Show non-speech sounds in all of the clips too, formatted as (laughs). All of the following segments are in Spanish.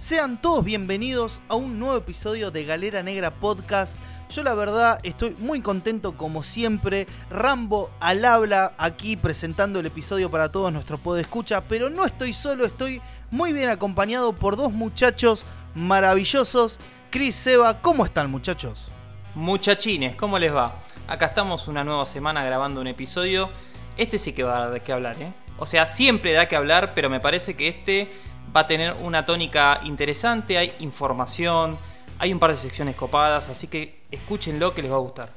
Sean todos bienvenidos a un nuevo episodio de Galera Negra Podcast. Yo la verdad estoy muy contento como siempre. Rambo al habla aquí presentando el episodio para todos nuestros escucha, pero no estoy solo, estoy muy bien acompañado por dos muchachos maravillosos. Chris, Seba, ¿cómo están muchachos? Muchachines, ¿cómo les va? Acá estamos una nueva semana grabando un episodio. Este sí que va a dar de qué hablar, ¿eh? O sea, siempre da que hablar, pero me parece que este va a tener una tónica interesante, hay información, hay un par de secciones copadas, así que escúchenlo que les va a gustar.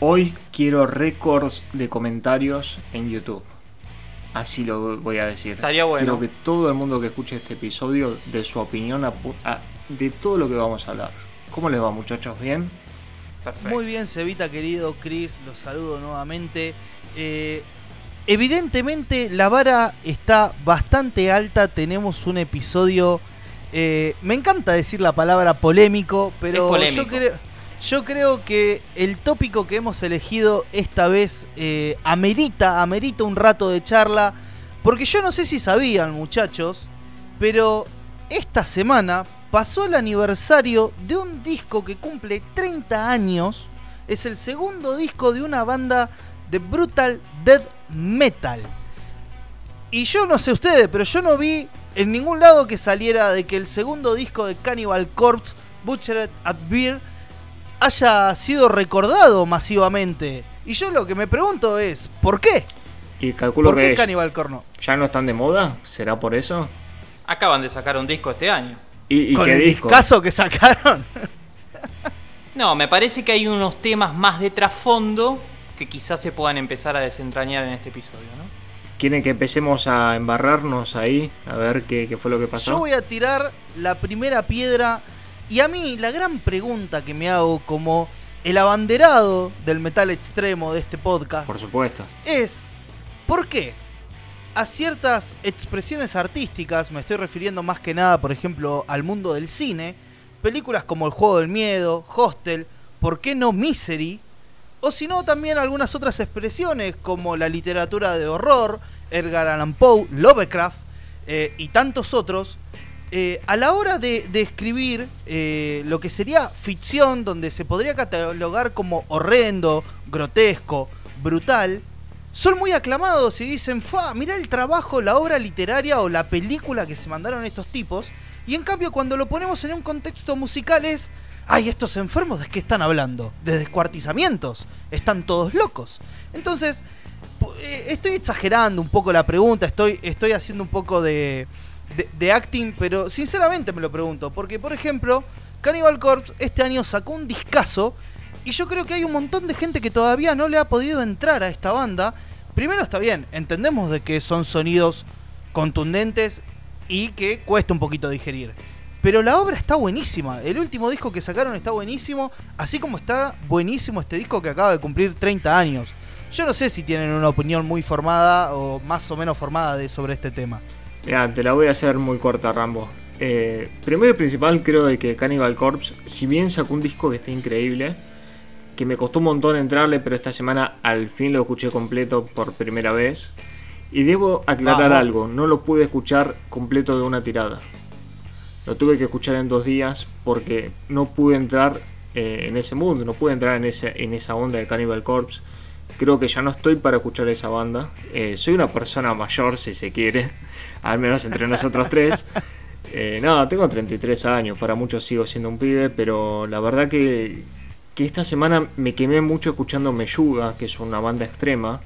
Hoy quiero récords de comentarios en YouTube. Así lo voy a decir. Estaría bueno. Quiero que todo el mundo que escuche este episodio de su opinión de todo lo que vamos a hablar. ¿Cómo les va, muchachos? ¿Bien? Perfecto. Muy bien, Cevita, querido Chris. Los saludo nuevamente. Eh, Evidentemente la vara está bastante alta, tenemos un episodio, eh, me encanta decir la palabra polémico, pero Yo, creo, yo creo que el tópico que hemos elegido esta vez eh, amerita, amerita un rato de charla, porque yo no sé si sabían muchachos, pero esta semana pasó el aniversario de un disco que cumple 30 años, es el segundo disco de una banda de Brutal Dead Metal. Y yo no sé ustedes, pero yo no vi en ningún lado que saliera de que el segundo disco de Cannibal Corpse, Butchered at Beer, haya sido recordado masivamente. Y yo lo que me pregunto es, ¿por qué? Y calculo ¿Por qué Cannibal Corno? ¿Ya no están de moda? ¿Será por eso? Acaban de sacar un disco este año. ¿Y, ¿Con qué el disco? caso que sacaron? (laughs) no, me parece que hay unos temas más de trasfondo que quizás se puedan empezar a desentrañar en este episodio, ¿no? ¿Quieren que empecemos a embarrarnos ahí? A ver qué, fue lo que pasó. Yo voy a tirar la primera piedra y a mí la gran pregunta que me hago como el abanderado del metal extremo de este podcast. Por supuesto. Es, ¿por qué? A ciertas expresiones artísticas, me estoy refiriendo más que nada, por ejemplo, al mundo del cine, películas como El Juego del Miedo, Hostel, ¿por qué no Misery? O si no, también algunas otras expresiones como la literatura de horror, Edgar Allan Poe, Lovecraft eh, y tantos otros. Eh, a la hora de, escribir eh, lo que sería ficción, donde se podría catalogar como horrendo, grotesco, brutal, son muy aclamados y dicen, fa, mira el trabajo, la obra literaria o la película que se mandaron estos tipos. Y en cambio, cuando lo ponemos en un contexto musical es ay, estos enfermos de qué están hablando? De descuartizamientos. Están todos locos. Entonces, eh, estoy exagerando un poco la pregunta, estoy, estoy haciendo un poco de, de, acting, pero sinceramente me lo pregunto. Porque, por ejemplo, Cannibal Corpse este año sacó un discazo y yo creo que hay un montón de gente que todavía no le ha podido entrar a esta banda. Primero está bien, entendemos de que son sonidos contundentes y que cuesta un poquito digerir. Pero la obra está buenísima. El último disco que sacaron está buenísimo. Así como está buenísimo este disco que acaba de cumplir 30 años. Yo no sé si tienen una opinión muy formada o más o menos formada de, sobre este tema. Mira, te la voy a hacer muy corta, Rambo. Eh, primero y principal, creo de que Cannibal Corpse, si bien sacó un disco que está increíble, que me costó un montón entrarle, pero esta semana al fin lo escuché completo por primera vez. Y debo aclarar algo, no lo pude escuchar completo de una tirada. Lo tuve que escuchar en dos días porque no pude entrar eh, en ese mundo, no pude entrar en, ese, en esa onda de Cannibal Corpse. Creo que ya no estoy para escuchar esa banda. Eh, soy una persona mayor, si se quiere, (laughs) al menos entre nosotros tres. Eh, no, tengo 33 años, para muchos sigo siendo un pibe, pero la verdad que, que esta semana me quemé mucho escuchando Meyuga, que es una banda extrema.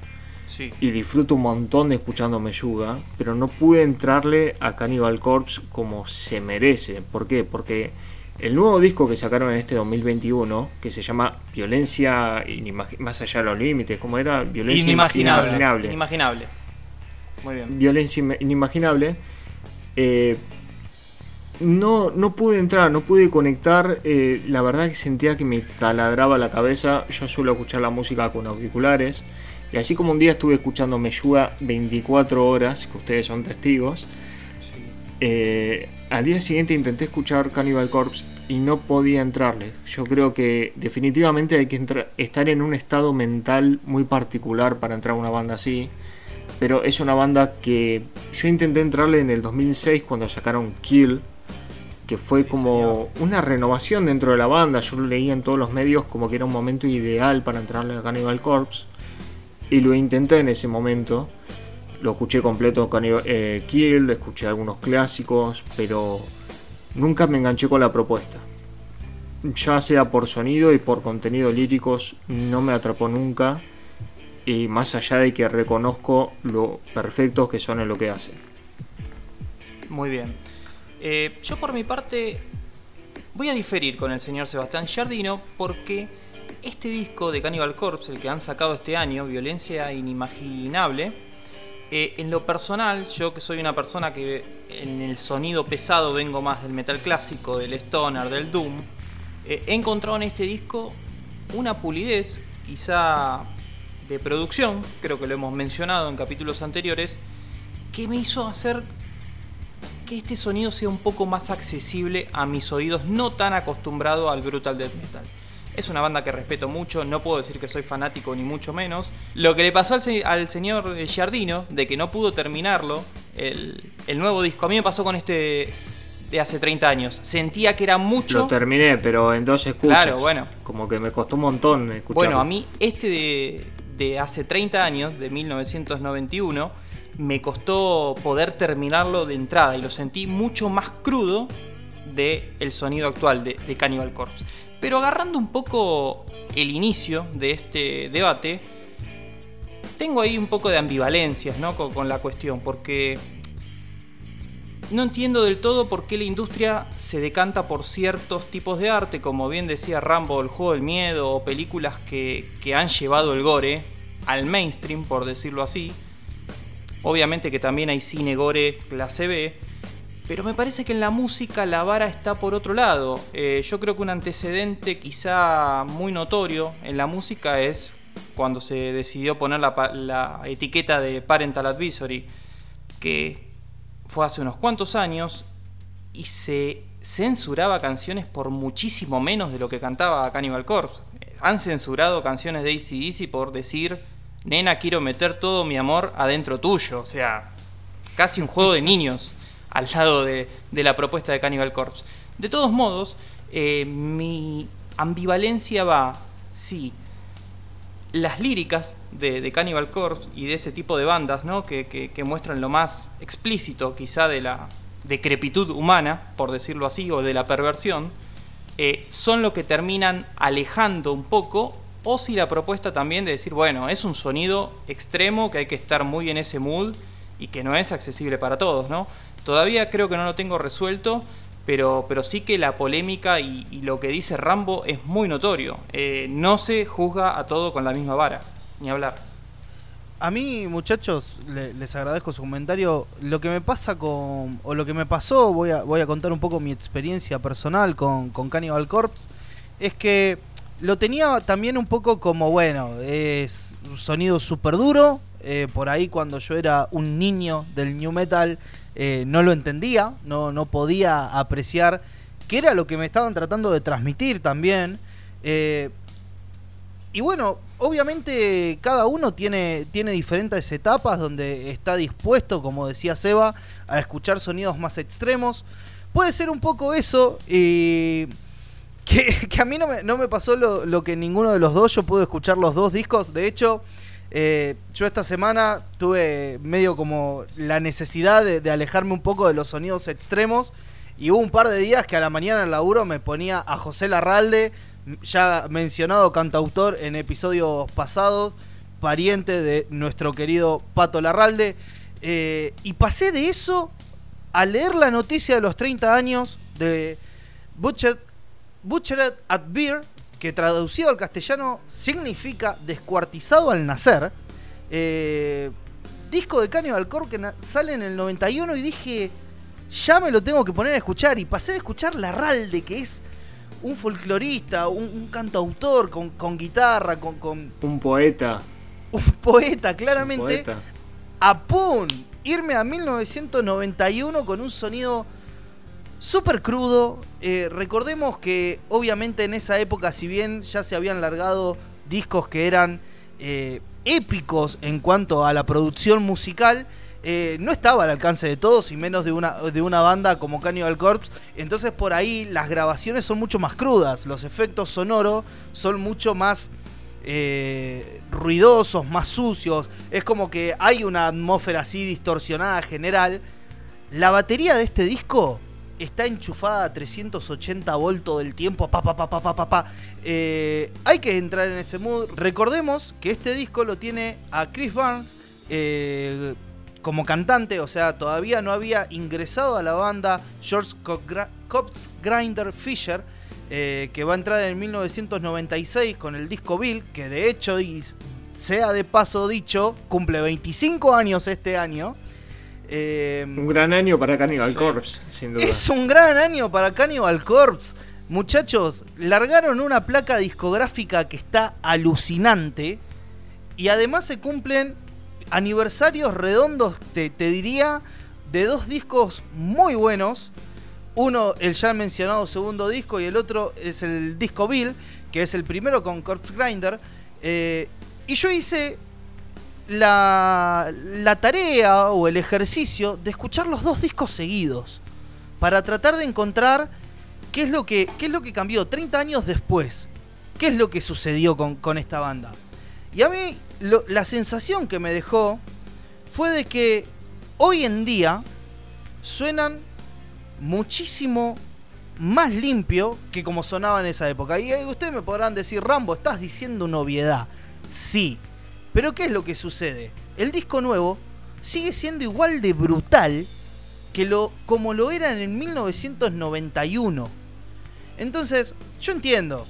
Y disfruto un montón de escuchando Meyuga, pero no pude entrarle a Cannibal Corpse como se merece. ¿Por qué? Porque el nuevo disco que sacaron en este 2021, que se llama Violencia más allá de los límites, ¿cómo era? Violencia inimaginable. Inimaginable. Muy bien. Violencia inimaginable. Eh, no, no pude entrar, no pude conectar. Eh, la verdad que sentía que me taladraba la cabeza. Yo suelo escuchar la música con auriculares. Y así como un día estuve escuchando Meyuga 24 horas, que ustedes son testigos, eh, al día siguiente intenté escuchar Cannibal Corpse y no podía entrarle. Yo creo que definitivamente hay que estar en un estado mental muy particular para entrar a una banda así. Pero es una banda que yo intenté entrarle en el 2006 cuando sacaron Kill. que fue como una renovación dentro de la banda. Yo lo leía en todos los medios como que era un momento ideal para entrarle a Cannibal Corpse. Y lo intenté en ese momento. Lo escuché completo Cannibal, eh, Kill, escuché algunos clásicos, pero nunca me enganché con la propuesta. Ya sea por sonido y por contenido líricos, no me atrapó nunca. Y más allá de que reconozco lo perfectos que son en lo que hacen. Muy bien. Eh, yo por mi parte voy a diferir con el señor Sebastián Giardino porque este disco de Cannibal Corpse, el que han sacado este año, Violencia Inimaginable, eh, en lo personal, yo que soy una persona que en el sonido pesado vengo más del metal clásico, del stoner, del doom, eh, he encontrado en este disco una pulidez, quizá de producción, creo que lo hemos mencionado en capítulos anteriores, que me hizo hacer que este sonido sea un poco más accesible a mis oídos no tan acostumbrado al brutal death metal. Es una banda que respeto mucho, no puedo decir que soy fanático ni mucho menos. Lo que le pasó al, señor Giardino, de que no pudo terminarlo, el, nuevo disco, a mí me pasó con este de hace 30 años. Sentía que era mucho. Lo terminé, pero en dos escuchas. Claro, bueno. Como que me costó un montón escucharlo. Bueno, a mí este de, de hace 30 años, de 1991, me costó poder terminarlo de entrada y lo sentí mucho más crudo del el sonido actual de, de Cannibal Corpse. Pero agarrando un poco el inicio de este debate, tengo ahí un poco de ambivalencias ¿no? con, la cuestión, porque no entiendo del todo por qué la industria se decanta por ciertos tipos de arte, como bien decía Rambo, el juego del miedo, o películas que, que han llevado el gore al mainstream, por decirlo así. Obviamente que también hay cine gore clase B, pero me parece que en la música la vara está por otro lado. Eh, yo creo que un antecedente quizá muy notorio en la música es cuando se decidió poner la, etiqueta de Parental Advisory, que fue hace unos cuantos años y se censuraba canciones por muchísimo menos de lo que cantaba Cannibal Corpse. Han censurado canciones de ACDC por decir, nena, quiero meter todo mi amor adentro tuyo. O sea, casi un juego de niños al lado de, la propuesta de Cannibal Corpse. De todos modos, eh, mi ambivalencia va, sí, las líricas de, Cannibal Corpse y de ese tipo de bandas, ¿no? que, muestran lo más explícito quizá de la decrepitud humana, por decirlo así, o de la perversión, eh, son lo que terminan alejando un poco, o si la propuesta también de decir, bueno, es un sonido extremo que hay que estar muy en ese mood y que no es accesible para todos, ¿no? Todavía creo que no lo tengo resuelto, pero, pero sí que la polémica y, lo que dice Rambo es muy notorio. Eh, no se juzga a todo con la misma vara, ni hablar. A mí, muchachos, les agradezco su comentario. Lo que me pasa con. o lo que me pasó, voy a, voy a contar un poco mi experiencia personal con, con Cannibal Corpse. Es que lo tenía también un poco como, bueno, es un sonido súper duro. Eh, por ahí, cuando yo era un niño del new metal, eh, no lo entendía, no, no podía apreciar qué era lo que me estaban tratando de transmitir también. Eh, y bueno, obviamente cada uno tiene, tiene diferentes etapas donde está dispuesto, como decía Seba, a escuchar sonidos más extremos. Puede ser un poco eso, y (laughs) que, a mí no me, no me pasó lo, lo, que ninguno de los dos, yo pude escuchar los dos discos, de hecho eh, yo esta semana tuve medio como la necesidad de, alejarme un poco de los sonidos extremos y hubo un par de días que a la mañana en laburo me ponía a José Larralde, ya mencionado cantautor en episodios pasados, pariente de nuestro querido Pato Larralde, eh, y pasé de eso a leer la noticia de los 30 años de Butchered, Butchered at Beer, que traducido al castellano significa descuartizado al nacer. Eh, disco de Cannibal Corpse que sale en el 91 y dije, ya me lo tengo que poner a escuchar. Y pasé de escuchar Larralde, que es un folclorista, un, cantautor con, con guitarra, con, con, Un poeta. Un poeta, claramente. A pum, irme a 1991 con un sonido súper crudo. Eh, recordemos que obviamente en esa época, si bien ya se habían largado discos que eran eh, épicos en cuanto a la producción musical, eh, no estaba al alcance de todos y menos de una, de una banda como Cannibal Corpse. Entonces por ahí las grabaciones son mucho más crudas, los efectos sonoros son mucho más ruidosos, más sucios. Es como que hay una atmósfera así distorsionada general. La batería de este disco está enchufada a 380 volts todo el tiempo. Pa, pa, pa, pa, pa, pa. Eh, hay que entrar en ese mood. Recordemos que este disco lo tiene a Chris Barnes eh, como cantante, o sea, todavía no había ingresado a la banda George Cops Grinder Fisher, eh, que va a entrar en 1996 con el disco Bill, que de hecho, y sea de paso dicho, cumple 25 años este año. Un gran año para Cannibal Corpse, sin duda. Es un gran año para Cannibal Corpse. Muchachos, largaron una placa discográfica que está alucinante. Y además se cumplen aniversarios redondos, te, diría, de dos discos muy buenos. Uno, el ya mencionado segundo disco, y el otro es el disco Bill, que es el primero con Corpse Grinder. Eh, y yo hice la, la tarea o el ejercicio de escuchar los dos discos seguidos. Para tratar de encontrar qué es lo que, qué es lo que cambió 30 años después. ¿Qué es lo que sucedió con, con esta banda? Y a mí la sensación que me dejó fue de que hoy en día suenan muchísimo más limpio que como sonaba en esa época. Y ustedes me podrán decir, Rambo, estás diciendo una obviedad. Sí, pero ¿qué es lo que sucede? El disco nuevo sigue siendo igual de brutal que lo, como lo era en 1991. Entonces, yo entiendo,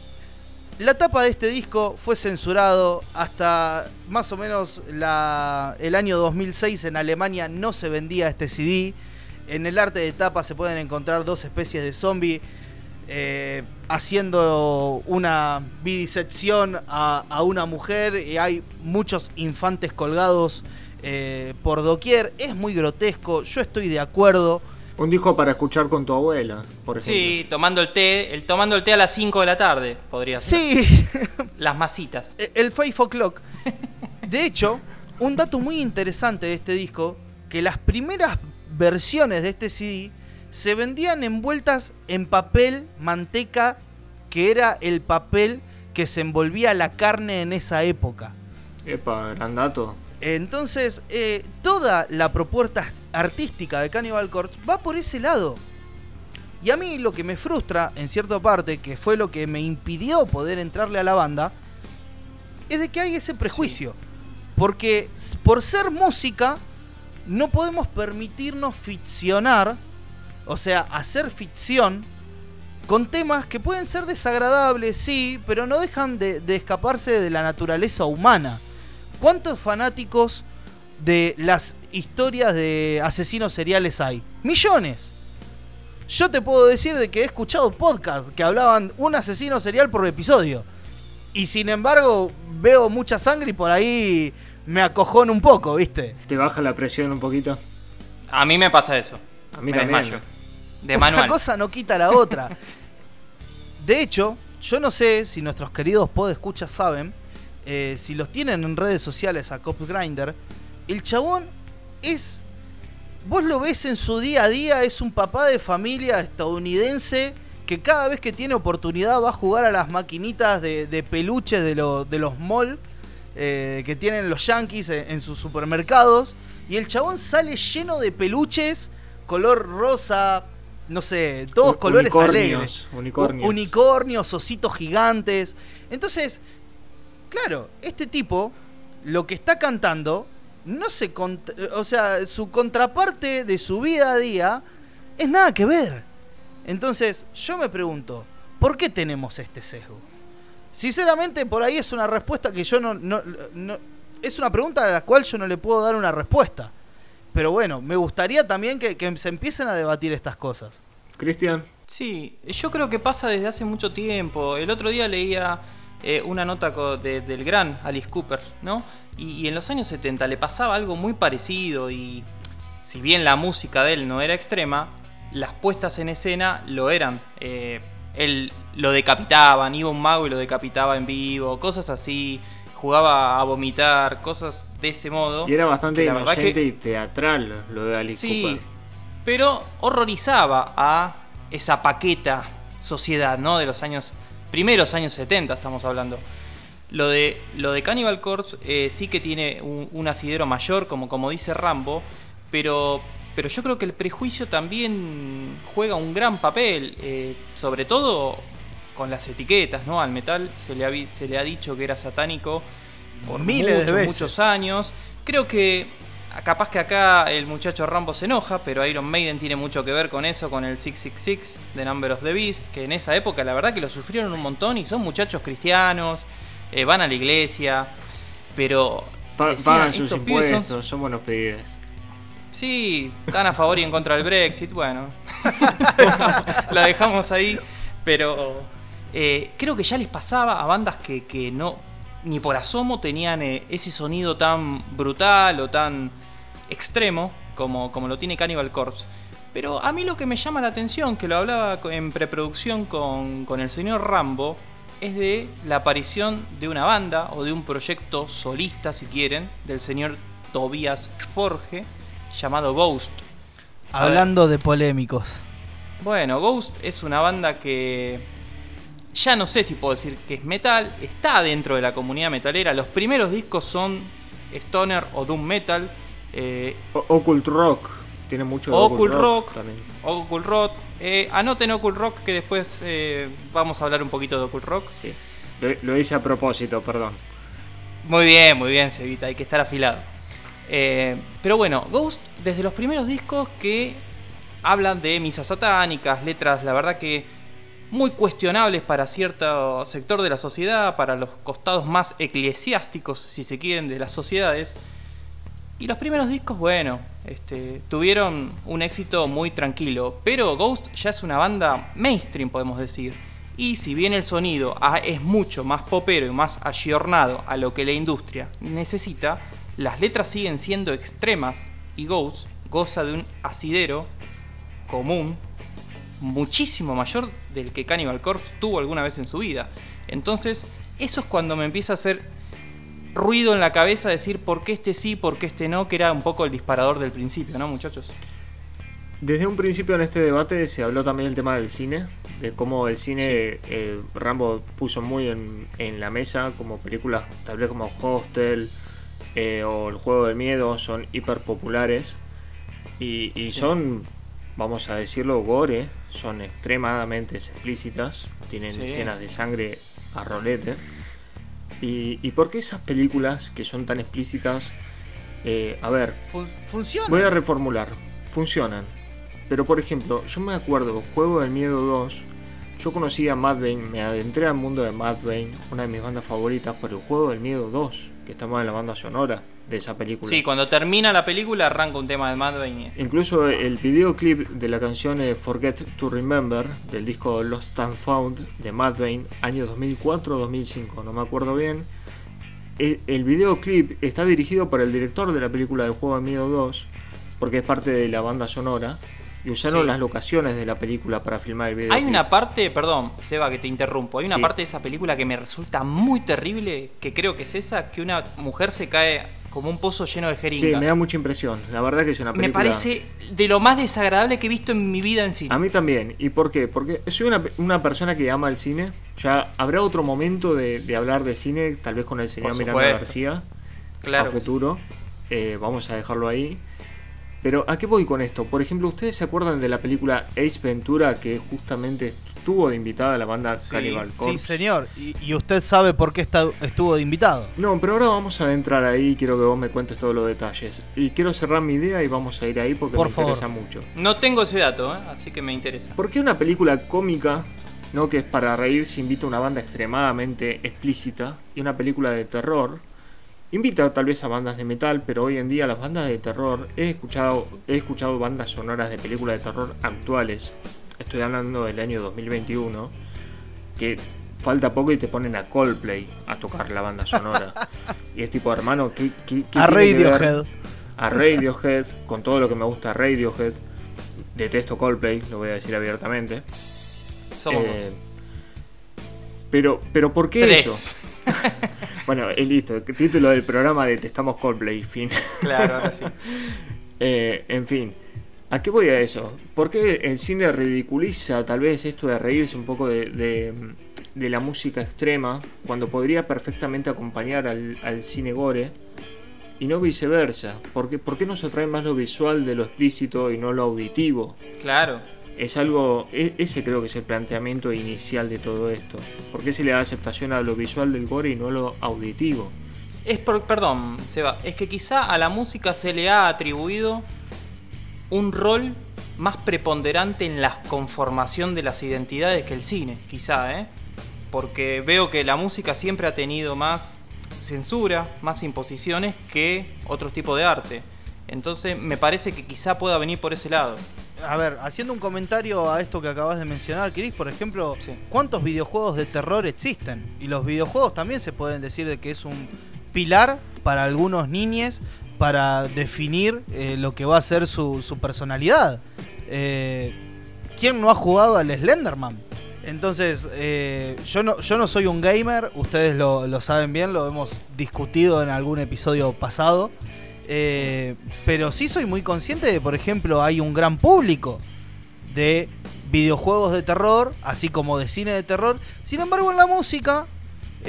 la tapa de este disco fue censurado hasta más o menos el año 2006 en Alemania no se vendía este CD. En el arte de tapa se pueden encontrar dos especies de zombie eh, haciendo una bidisección a, una mujer y hay muchos infantes colgados eh, por doquier. Es muy grotesco, yo estoy de acuerdo. Un disco para escuchar con tu abuela, por ejemplo. Sí, tomando el té, el, tomando el té a las 5 de la tarde, podría ser. Sí. (laughs) Las masitas. E, el 5 o'clock. De hecho, un dato muy interesante de este disco, que las primeras versiones de este CD se vendían envueltas en papel manteca, que era el papel que se envolvía la carne en esa época. Epa, gran dato. Entonces, eh, toda la propuesta artística de Cannibal Corpse va por ese lado. Y a mí lo que me frustra, en cierta parte, que fue lo que me impidió poder entrarle a la banda, es de que hay ese prejuicio. Porque por ser música, no podemos permitirnos ficcionar, o sea, hacer ficción con temas que pueden ser desagradables, sí, pero no dejan de escaparse de la naturaleza humana. ¿Cuántos fanáticos de las historias de asesinos seriales hay? Millones. Yo te puedo decir de que he escuchado podcasts que hablaban un asesino serial por episodio. Y sin embargo, veo mucha sangre y por ahí me acojono un poco, ¿viste? ¿Te baja la presión un poquito? A mí me pasa eso. A mí me también. De Una cosa no quita la otra. De hecho, yo no sé si nuestros queridos podescuchas saben eh, si los tienen en redes sociales a Cop Grinder, el chabón es. Vos lo ves en su día a día, es un papá de familia estadounidense que cada vez que tiene oportunidad va a jugar a las maquinitas de, peluches de, de los malls eh, que tienen los yankees en, sus supermercados. Y el chabón sale lleno de peluches, color rosa, no sé, todos colores alegres. Unicornios. Unicornios, ositos gigantes. Entonces, Claro, este tipo lo que está cantando no se o sea, su contraparte de su vida a día es nada que ver. Entonces, yo me pregunto, ¿por qué tenemos este sesgo? Sinceramente, por ahí es una respuesta que yo no, no, es una pregunta a la cual yo no le puedo dar una respuesta. Pero bueno, me gustaría también que, que se empiecen a debatir estas cosas. Cristian. Sí, yo creo que pasa desde hace mucho tiempo. El otro día leía eh, una nota del gran Alice Cooper, ¿no? Y, en los años 70 le pasaba algo muy parecido y si bien la música de él no era extrema, las puestas en escena lo eran. Eh, él lo decapitaban, iba un mago y lo decapitaba en vivo, cosas así, jugaba a vomitar, cosas de ese modo. Y era bastante inocente que- y teatral lo de Alice Sí, Cooper. pero horrorizaba a esa paqueta sociedad, ¿no? De los años, primeros años 70 estamos hablando. Lo de, lo de Cannibal Corpse eh, sí que tiene un, un asidero mayor, como, como dice Rambo, pero, pero yo creo que el prejuicio también juega un gran papel, eh, sobre todo con las etiquetas, ¿no? Al metal se le, ha, se le ha dicho que era satánico por Miles de muchos, veces. muchos años. Creo que capaz que acá el muchacho Rambo se enoja, pero Iron Maiden tiene mucho que ver con eso, con el 666 de Number of the Beast, que en esa época la verdad que lo sufrieron un montón y son muchachos cristianos, eh, van a la iglesia, pero... Pa- pagan sus "Estos pibes son- impuestos, son buenos pibes. Sí, están a favor y en contra del Brexit, bueno. (laughs) (laughs) la dejamos ahí, pero eh, creo que ya les pasaba a bandas que, que no, ni por asomo tenían eh, ese sonido tan brutal o tan extremo como, como lo tiene Cannibal Corpse. Pero a mí lo que me llama la atención, que lo hablaba en preproducción con, con el señor Rambo, es de la aparición de una banda o de un proyecto solista, si quieren, del señor Tobias Forge, llamado Ghost. Hablando de polémicos. Bueno, Ghost es una banda que ya no sé si puedo decir que es metal, está dentro de la comunidad metalera. Los primeros discos son stoner o doom metal, eh, Occult Rock, tiene mucho de Occult Rock. también. Occult Rock. eh, anoten Occult Rock que después eh, vamos a hablar un poquito de Occult Rock. Sí. Lo, lo hice a propósito, perdón. Muy bien, muy bien, Sevita, hay que estar afilado. Eh, pero bueno, Ghost, desde los primeros discos que hablan de misas satánicas, letras, la verdad que muy cuestionables para cierto sector de la sociedad, para los costados más eclesiásticos, si se quieren, de las sociedades. Y los primeros discos, bueno, este, tuvieron un éxito muy tranquilo, pero Ghost ya es una banda mainstream, podemos decir. Y si bien el sonido es mucho más popero y más ayornado a lo que la industria necesita, las letras siguen siendo extremas y Ghost goza de un asidero común muchísimo mayor del que Cannibal Corpse tuvo alguna vez en su vida. Entonces, eso es cuando me empieza a hacer ruido en la cabeza decir por qué este sí, por qué este no, que era un poco el disparador del principio, ¿no, muchachos? Desde un principio en este debate se habló también el tema del cine, de cómo el cine eh, Rambo puso muy en, en la mesa, como películas tal vez como Hostel eh, o El Juego del Miedo son hiper populares y, y son, vamos a decirlo, gore, son extremadamente explícitas, tienen Sí. escenas de sangre a rolete. Y, ¿Y por qué esas películas que son tan explícitas? eh, a ver, Fun-. Voy a reformular. Funcionan. Pero por ejemplo, yo me acuerdo, Juego del Miedo 2, yo conocí a Mad Bane, me adentré al mundo de Mad Bane, una de mis bandas favoritas, por el Juego del Miedo 2, que estamos en la banda sonora de esa película. Sí, cuando termina la película arranca un tema de Mad Bane. Incluso el videoclip de la canción eh, Forget to Remember del disco Lost and Found de Mad Bane, año 2004 o 2005, no me acuerdo bien. El, el videoclip está dirigido por el director de la película del Juego de Miedo 2, porque es parte de la banda sonora, y usaron Sí. las locaciones de la película para filmar el videoclip. Hay una parte, perdón, Seba, que te interrumpo. Hay una Sí. parte de esa película que me resulta muy terrible, que creo que es esa, que una mujer se cae como un pozo lleno de Sí, jeringas. me da mucha impresión. La verdad que es una Me película. parece de lo más desagradable que he visto en mi vida en cine. A mí también. ¿Y por qué? Porque soy una, una persona que ama el cine. Ya habrá otro momento de, de hablar de cine, tal vez con el señor Miranda. García, claro. a sí. futuro. Eh, vamos a dejarlo ahí. Pero ¿a qué voy con esto? Por ejemplo, ¿ustedes se acuerdan de la película Ace Ventura que justamente estuvo de invitada a la banda Sí, Cannibal Sí, Corpse? señor. Y, y usted sabe por qué está- estuvo de invitado. No, pero ahora vamos a adentrar ahí, quiero que vos me cuentes todos los detalles. Y quiero cerrar mi idea y vamos a ir ahí porque Por me favor. interesa mucho. No tengo ese dato, ¿eh? así que me interesa. ¿Por qué una película cómica, no que es para reírse, invita a una banda extremadamente explícita y una película de terror? Invita tal vez a bandas de metal, pero hoy en día las bandas de terror, he escuchado, he escuchado bandas sonoras de películas de terror actuales, estoy hablando del año 2021, que falta poco y te ponen a Coldplay a tocar la banda sonora. (laughs) y es tipo, hermano, ¿qué, qué, qué A tiene que ver Radiohead. a Radiohead, con todo lo que me gusta Radiohead. Detesto Coldplay, lo voy a decir abiertamente. Somos Eh, pero, pero ¿por qué tres. eso? (laughs) Bueno, es listo. Título del programa Detestamos Coldplay, fin. Claro, ahora sí. (laughs) Eh, en fin, ¿a qué voy a eso? ¿Por qué el cine ridiculiza tal vez esto de reírse un poco de, de- de la música extrema cuando podría perfectamente acompañar al, al cine gore y no viceversa? ¿Por qué, por qué nos atrae más lo visual de lo explícito y no lo auditivo? Claro. Es algo, e- ese creo que es el planteamiento inicial de todo esto. ¿Por qué se le da aceptación a lo visual del gore y no a lo auditivo? Es por, perdón, Seba, es que quizá a la música se le ha atribuido un rol más preponderante en la conformación de las identidades que el cine, quizá, ¿eh? Porque veo que la música siempre ha tenido más censura, más imposiciones que otros tipos de arte. Entonces me parece que quizá pueda venir por ese lado. A ver, haciendo un comentario a esto que acabas de mencionar, Chris, por ejemplo, Sí. ¿cuántos videojuegos de terror existen? Y los videojuegos también se pueden decir de que es un pilar para algunos niños para definir eh, lo que va a ser su, personalidad. Eh, ¿Quién no ha jugado al Slenderman? Entonces, eh, yo, no, soy un gamer, ustedes lo, lo saben bien, lo hemos discutido en algún episodio pasado. Pero sí soy muy consciente de, por ejemplo, hay un gran público de videojuegos de terror, así como de cine de terror. Sin embargo, en la música,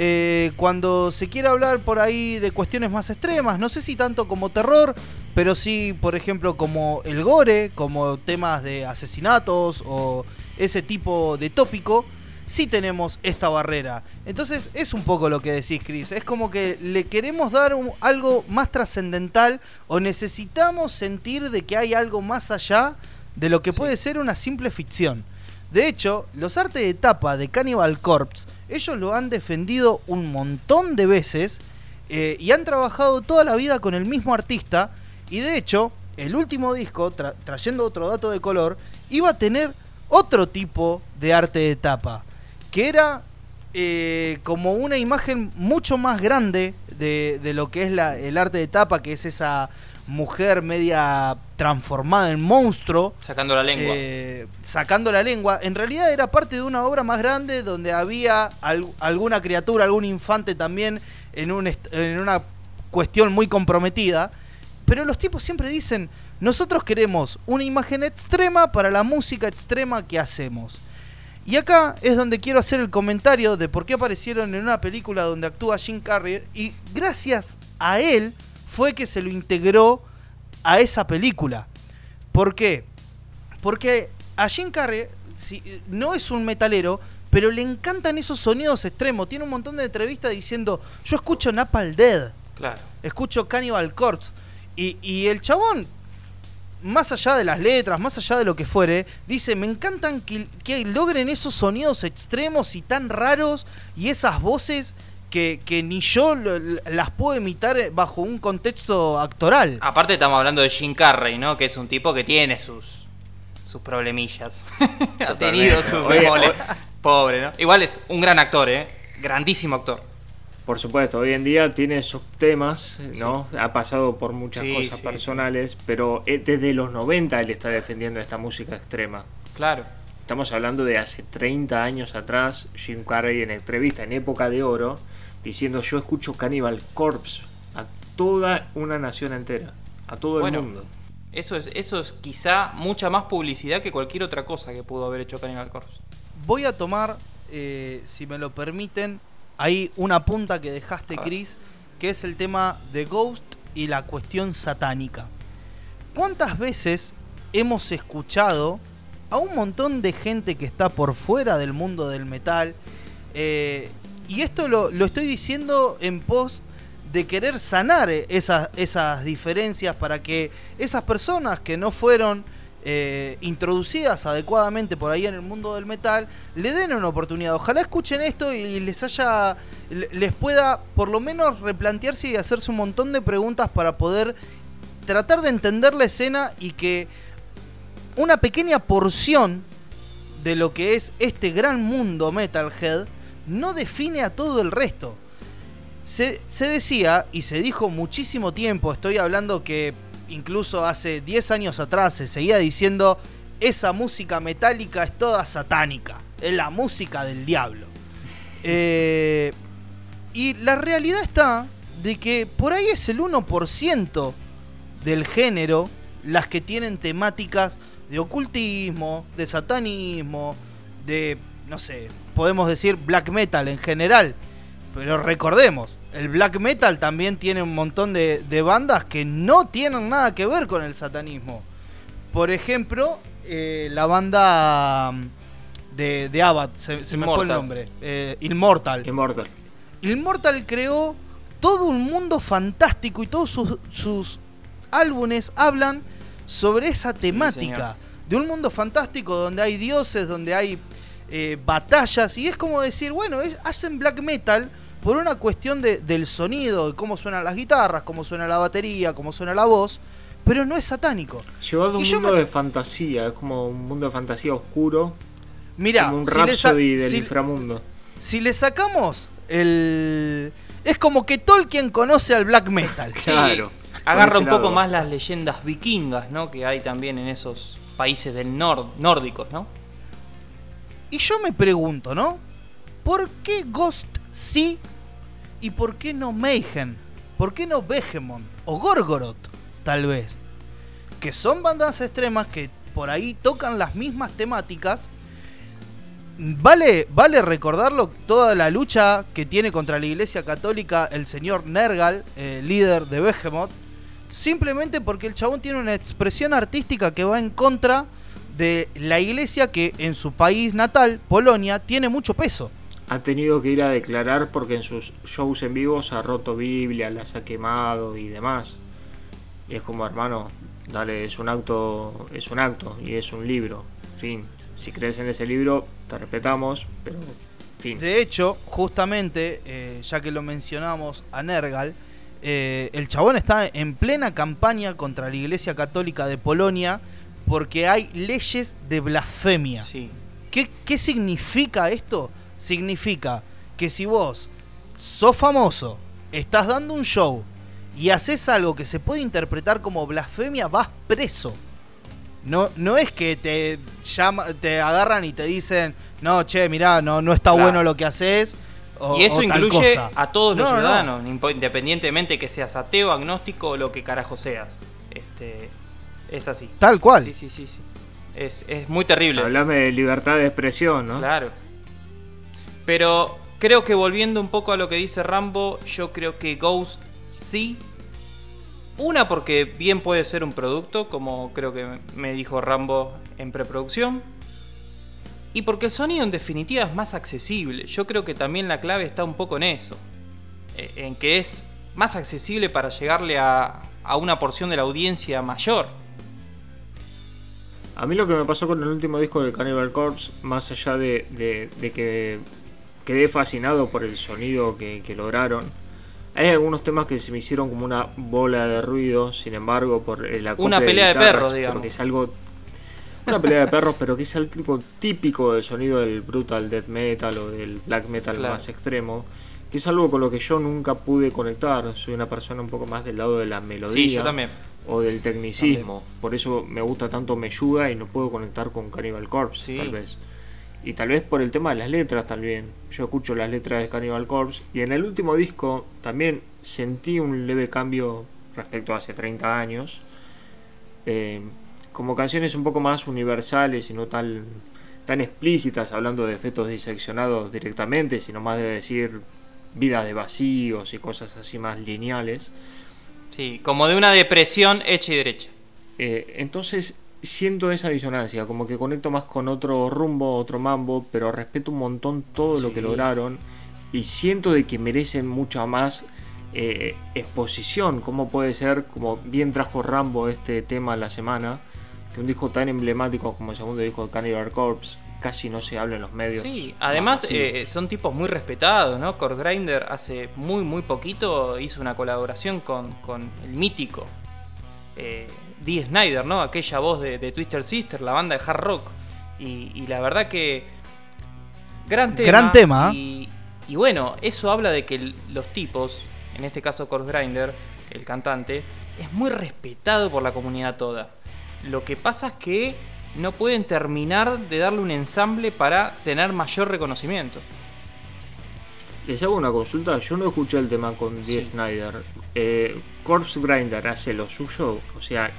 eh, cuando se quiere hablar por ahí de cuestiones más extremas, no sé si tanto como terror, pero sí, por ejemplo, como el gore, como temas de asesinatos o ese tipo de tópico, sí tenemos esta barrera. Entonces es un poco lo que decís, Chris. Es como que le queremos dar un- algo más trascendental o necesitamos sentir de que hay algo más allá de lo que Sí. puede ser una simple ficción. De hecho, los artes de tapa de Cannibal Corpse, ellos lo han defendido un montón de veces eh, y han trabajado toda la vida con el mismo artista. Y de hecho, el último disco, tra- trayendo otro dato de color, iba a tener otro tipo de arte de tapa, que era eh, como una imagen mucho más grande de, de lo que es la- el arte de tapa, que es esa mujer media transformada en monstruo. Sacando la lengua. Eh, sacando la lengua, en realidad era parte de una obra más grande donde había al- alguna criatura, algún infante también en, un en una cuestión muy comprometida. Pero los tipos siempre dicen, nosotros queremos una imagen extrema para la música extrema que hacemos. Y acá es donde quiero hacer el comentario de por qué aparecieron en una película donde actúa Jim Carrey y gracias a él fue que se lo integró a esa película. ¿Por qué? Porque a Jim Carrey si- no es un metalero, pero le encantan esos sonidos extremos. Tiene un montón de entrevistas diciendo, yo escucho Napalm Dead, Claro. escucho Cannibal Corpse. Y, y el chabón, más allá de las letras, más allá de lo que fuere, dice, me encantan que, que logren esos sonidos extremos y tan raros y esas voces que, que ni yo lo- las puedo imitar bajo un contexto actoral. Aparte estamos hablando de Jim Carrey, ¿no? Que es un tipo que tiene sus sus problemillas. (laughs) ha tenido sus bemoles. Pobre, ¿no? Igual es un gran actor, ¿eh? Grandísimo actor. Por supuesto, hoy en día tiene sus temas, ¿no? Ha pasado por muchas Sí, cosas sí, personales, pero eh, desde los 90 él está defendiendo esta música extrema. Claro. Estamos hablando de hace 30 años atrás, Jim Carrey en entrevista en época de oro, diciendo yo escucho Cannibal Corpse a toda una nación entera, a todo Bueno. el mundo. Eso es, eso es quizá mucha más publicidad que cualquier otra cosa que pudo haber hecho Cannibal Corpse. Voy a tomar, eh, si me lo permiten, ahí una punta que dejaste. Chris, que es el tema de Ghost y la cuestión satánica. ¿Cuántas veces hemos escuchado a un montón de gente que está por fuera del mundo del metal? eh, y esto lo, lo estoy diciendo en pos de querer sanar esas, esas diferencias para que esas personas que no fueron eh, introducidas adecuadamente por ahí en el mundo del metal le den una oportunidad. Ojalá escuchen esto y les haya le- les pueda por lo menos replantearse y hacerse un montón de preguntas para poder tratar de entender la escena y que una pequeña porción de lo que es este gran mundo Metalhead no define a todo el resto. Se, se decía y se dijo muchísimo tiempo, estoy hablando que incluso hace 10 años atrás se seguía diciendo esa música metálica es toda satánica, es la música del diablo. (laughs) Eh, Y la realidad está de que por ahí es el 1% del género las que tienen temáticas de ocultismo, de satanismo, de, no sé, podemos decir black metal en general. Pero recordemos, el black metal también tiene un montón de, de bandas que no tienen nada que ver con el satanismo. Por ejemplo, eh, la banda mm, de, de Abad, se, se me fue el nombre, eh, Immortal. Immortal. Immortal creó todo un mundo fantástico y todos sus, sus álbumes hablan sobre esa temática. de un mundo fantástico donde hay dioses, donde hay eh, batallas. Y es como decir, bueno, es- hacen black metal por una cuestión de- del sonido, de cómo suenan las guitarras, cómo suena la batería, cómo suena la voz. Pero no es satánico. Llevado a un mundo me- de fantasía, es como un mundo de fantasía oscuro, Mira, como un si, Rhapsody del si- inframundo. si le sacamos el... Es como que Tolkien conoce al black metal. (laughs) Claro. Agarra un poco lado. más las leyendas vikingas, ¿no? Que hay también en esos países del nor nórdicos, ¿no? Y yo me pregunto, ¿no? ¿Por qué Ghost sí y por qué no Mayhem? ¿Por qué no Behemoth o Gorgoroth, tal vez? Que son bandas extremas que por ahí tocan las mismas temáticas. Vale, vale recordarlo toda la lucha que tiene contra la Iglesia Católica el señor Nergal, eh, líder de Behemoth, simplemente porque el chabón tiene una expresión artística que va en contra de la iglesia que en su país natal, Polonia, tiene mucho peso. Ha tenido que ir a declarar porque en sus shows en vivo se ha roto Biblia, las ha quemado y demás. Y es como, hermano, dale, es un acto, es un acto y es un libro. Fin. Si crees en ese libro, te respetamos, pero fin. De hecho, justamente, eh, ya que lo mencionamos a Nergal, eh, el chabón está en plena campaña contra la Iglesia Católica de Polonia porque hay leyes de blasfemia. Sí. ¿Qué, qué significa esto? Significa que si vos sos famoso, estás dando un show y haces algo que se puede interpretar como blasfemia, vas preso. No, no es que te llama, te agarran y te dicen, no, che, mirá, no, no está Claro. bueno lo que haces. O- y eso o tal incluye cosa". a todos los No, no. ciudadanos, independientemente que seas ateo, agnóstico o lo que carajo seas. Este, es así. Tal cual. Sí, sí, sí, sí. Es, es muy terrible. Hablame de libertad de expresión, ¿no? Claro. Pero creo que volviendo un poco a lo que dice Rambo, yo creo que Ghost sí. Una porque bien puede ser un producto, como creo que me dijo Rambo en preproducción. Y porque el sonido en definitiva es más accesible. Yo creo que también la clave está un poco en eso. Eh, En que es más accesible para llegarle a, a una porción de la audiencia mayor. A mí lo que me pasó con el último disco de Cannibal Corpse, más allá de, de- de que quedé fascinado por el sonido que, que lograron, hay algunos temas que se me hicieron como una bola de ruido, sin embargo, por el Una pelea de guitarras, perros, digamos. Porque es algo. Una pelea de perros, pero que es algo típico del sonido del brutal death metal o del black metal Claro. más extremo. Que es algo con lo que yo nunca pude conectar. Soy una persona un poco más del lado de la melodía Sí, yo también. o del tecnicismo. Por eso me gusta tanto Meyuga y no puedo conectar con Cannibal Corpse, Sí. tal vez. Y tal vez por el tema de las letras también. Yo escucho las letras de Cannibal Corpse y en el último disco también sentí un leve cambio respecto a hace 30 años. Eh, como canciones un poco más universales y no tan, tan explícitas, hablando de efectos diseccionados directamente, sino más de decir vida de vacíos y cosas así más lineales. Sí, como de una depresión hecha y derecha. Eh, entonces siento esa disonancia, como que conecto más con otro rumbo, otro mambo, pero respeto un montón todo lo que lograron y siento de que merecen mucha más eh, exposición. ¿Cómo puede ser, como bien trajo Rambo este tema en la semana, que un disco tan emblemático como el segundo disco de Cannibal Corpse casi no se habla en los medios? Sí, además eh, son tipos muy respetados, ¿no? Core Grinder hace muy, muy poquito hizo una colaboración con, con el mítico eh, Dee Snyder, ¿no? Aquella voz de, de Twister Sister, la banda de hard rock. Y, y la verdad que. Gran tema. Gran tema. Y, y bueno, eso habla de que el- los tipos, en este caso Core Grinder, el cantante, es muy respetado por la comunidad toda. Lo que pasa es que no pueden terminar de darle un ensamble para tener mayor reconocimiento. Les hago una consulta, yo no escuché el tema con Dee Snyder. Eh, Corpse Grinder hace lo suyo, o sea,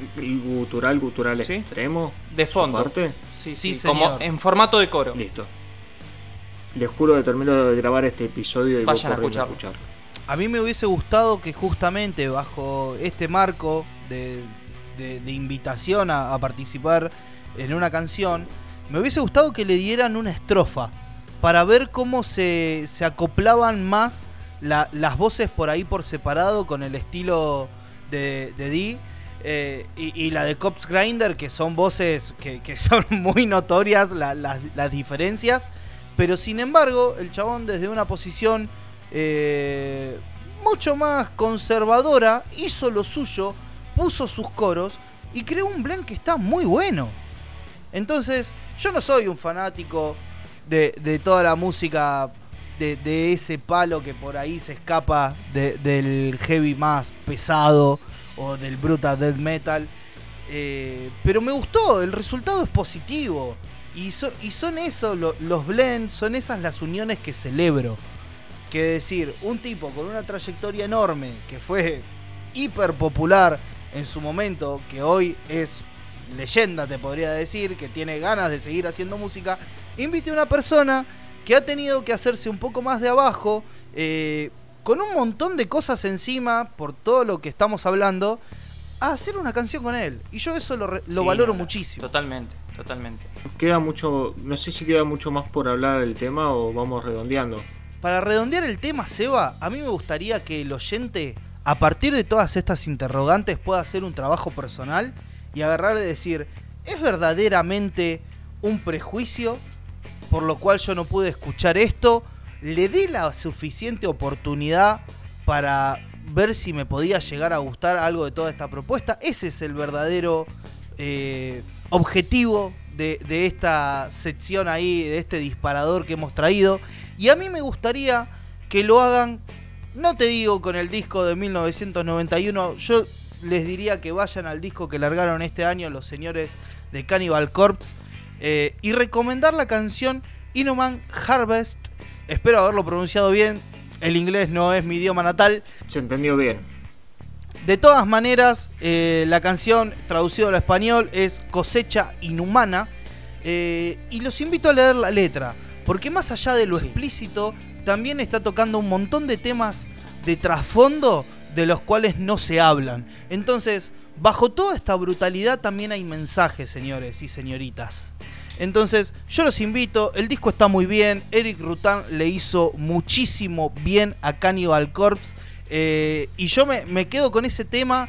gutural, gutural Sí. extremo. De fondo. parte. Sí, Sí, sí, como en formato de coro. Listo. Les juro que termino de grabar este episodio y voy Vayan a corriendo escucharlo. A mí me hubiese gustado que justamente bajo este marco de, de- invitación a, participar en una canción, me hubiese gustado que le dieran una estrofa para ver cómo se, se acoplaban más la- las voces por ahí por separado con el estilo de, de Dee. eh, y, la de Cops Grinder, que son voces que, (laughs) son muy notorias la- las- las diferencias. Pero sin embargo, el chabón desde una posición eh, mucho más conservadora hizo lo suyo, puso sus coros y creó un blend que está muy bueno. Entonces, yo no soy un fanático de, toda la música de, ese palo que por ahí se escapa de- del heavy más pesado o del brutal death metal. Eh, pero me gustó, el resultado es positivo. Y, so- y son eso, lo- los blends, son esas las uniones que celebro. Que decir, un tipo con una trayectoria enorme, que fue hiper popular en su momento, que hoy es leyenda, te podría decir, que tiene ganas de seguir haciendo música, invite a una persona que ha tenido que hacerse un poco más de abajo, eh, con un montón de cosas encima, por todo lo que estamos hablando, a hacer una canción con él. Y yo eso lo, re- lo Sí, valoro no, muchísimo. Totalmente, totalmente. Queda mucho, no sé si queda mucho más por hablar del tema o vamos redondeando. Para redondear el tema, Seba, a mí me gustaría que el oyente, a partir de todas estas interrogantes, pueda hacer un trabajo personal y agarrar de decir, ¿es verdaderamente un prejuicio por lo cual yo no pude escuchar esto? ¿Le di la suficiente oportunidad para ver si me podía llegar a gustar algo de toda esta propuesta? Ese es el verdadero eh, objetivo de esta sección ahí, de este disparador que hemos traído. Y a mí me gustaría que lo hagan, no te digo con el disco de 1991, yo les diría que vayan al disco que largaron este año los señores de Cannibal Corpse eh, y recomendar la canción Inhuman Harvest. Espero haberlo pronunciado bien, el inglés no es mi idioma natal. Se entendió bien. De todas maneras, eh, la canción traducido al español es Cosecha Inhumana. eh, y los invito a leer la letra, porque más allá de lo Sí. explícito, también está tocando un montón de temas de trasfondo de los cuales no se hablan. Entonces, bajo toda esta brutalidad también hay mensajes, señores y señoritas. Entonces, yo los invito, el disco está muy bien, Eric Rutan le hizo muchísimo bien a Cannibal Corpse. eh, y yo me, me quedo con ese tema.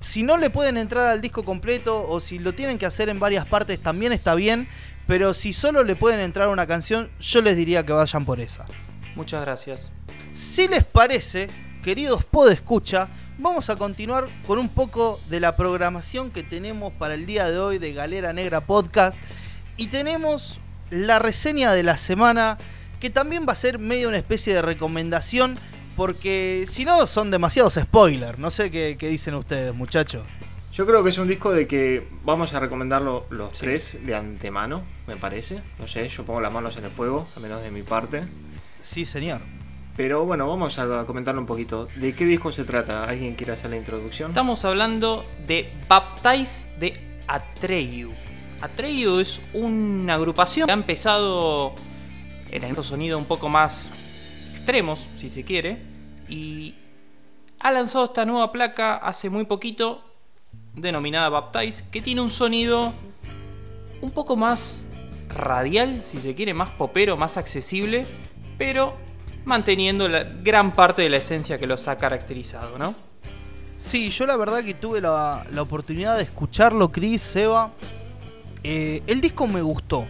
Si no le pueden entrar al disco completo o si lo tienen que hacer en varias partes, también está bien. Pero si solo le pueden entrar una canción, yo les diría que vayan por esa. Muchas gracias. Si les parece, queridos podescucha, vamos a continuar con un poco de la programación que tenemos para el día de hoy de Galera Negra Podcast. Y tenemos la reseña de la semana, que también va a ser medio una especie de recomendación, porque si no son demasiados spoilers. No sé qué, qué dicen ustedes, muchachos. Yo creo que es un disco de que vamos a recomendarlo los Sí. tres de antemano, me parece. No sé, yo pongo las manos en el fuego, a menos de mi parte. Sí, señor. Pero bueno, vamos a comentarlo un poquito. ¿De qué disco se trata? ¿Alguien quiere hacer la introducción? Estamos hablando de Baptize de Atreyu. Atreyu es una agrupación que ha empezado en el sonido un poco más extremos, si se quiere, y ha lanzado esta nueva placa hace muy poquito, denominada Baptize, que tiene un sonido un poco más radial, si se quiere, más popero, más accesible, pero manteniendo la gran parte de la esencia que los ha caracterizado, ¿no? Sí, yo la verdad que tuve la, la oportunidad de escucharlo, Chris, Seba. Eh, el disco me gustó.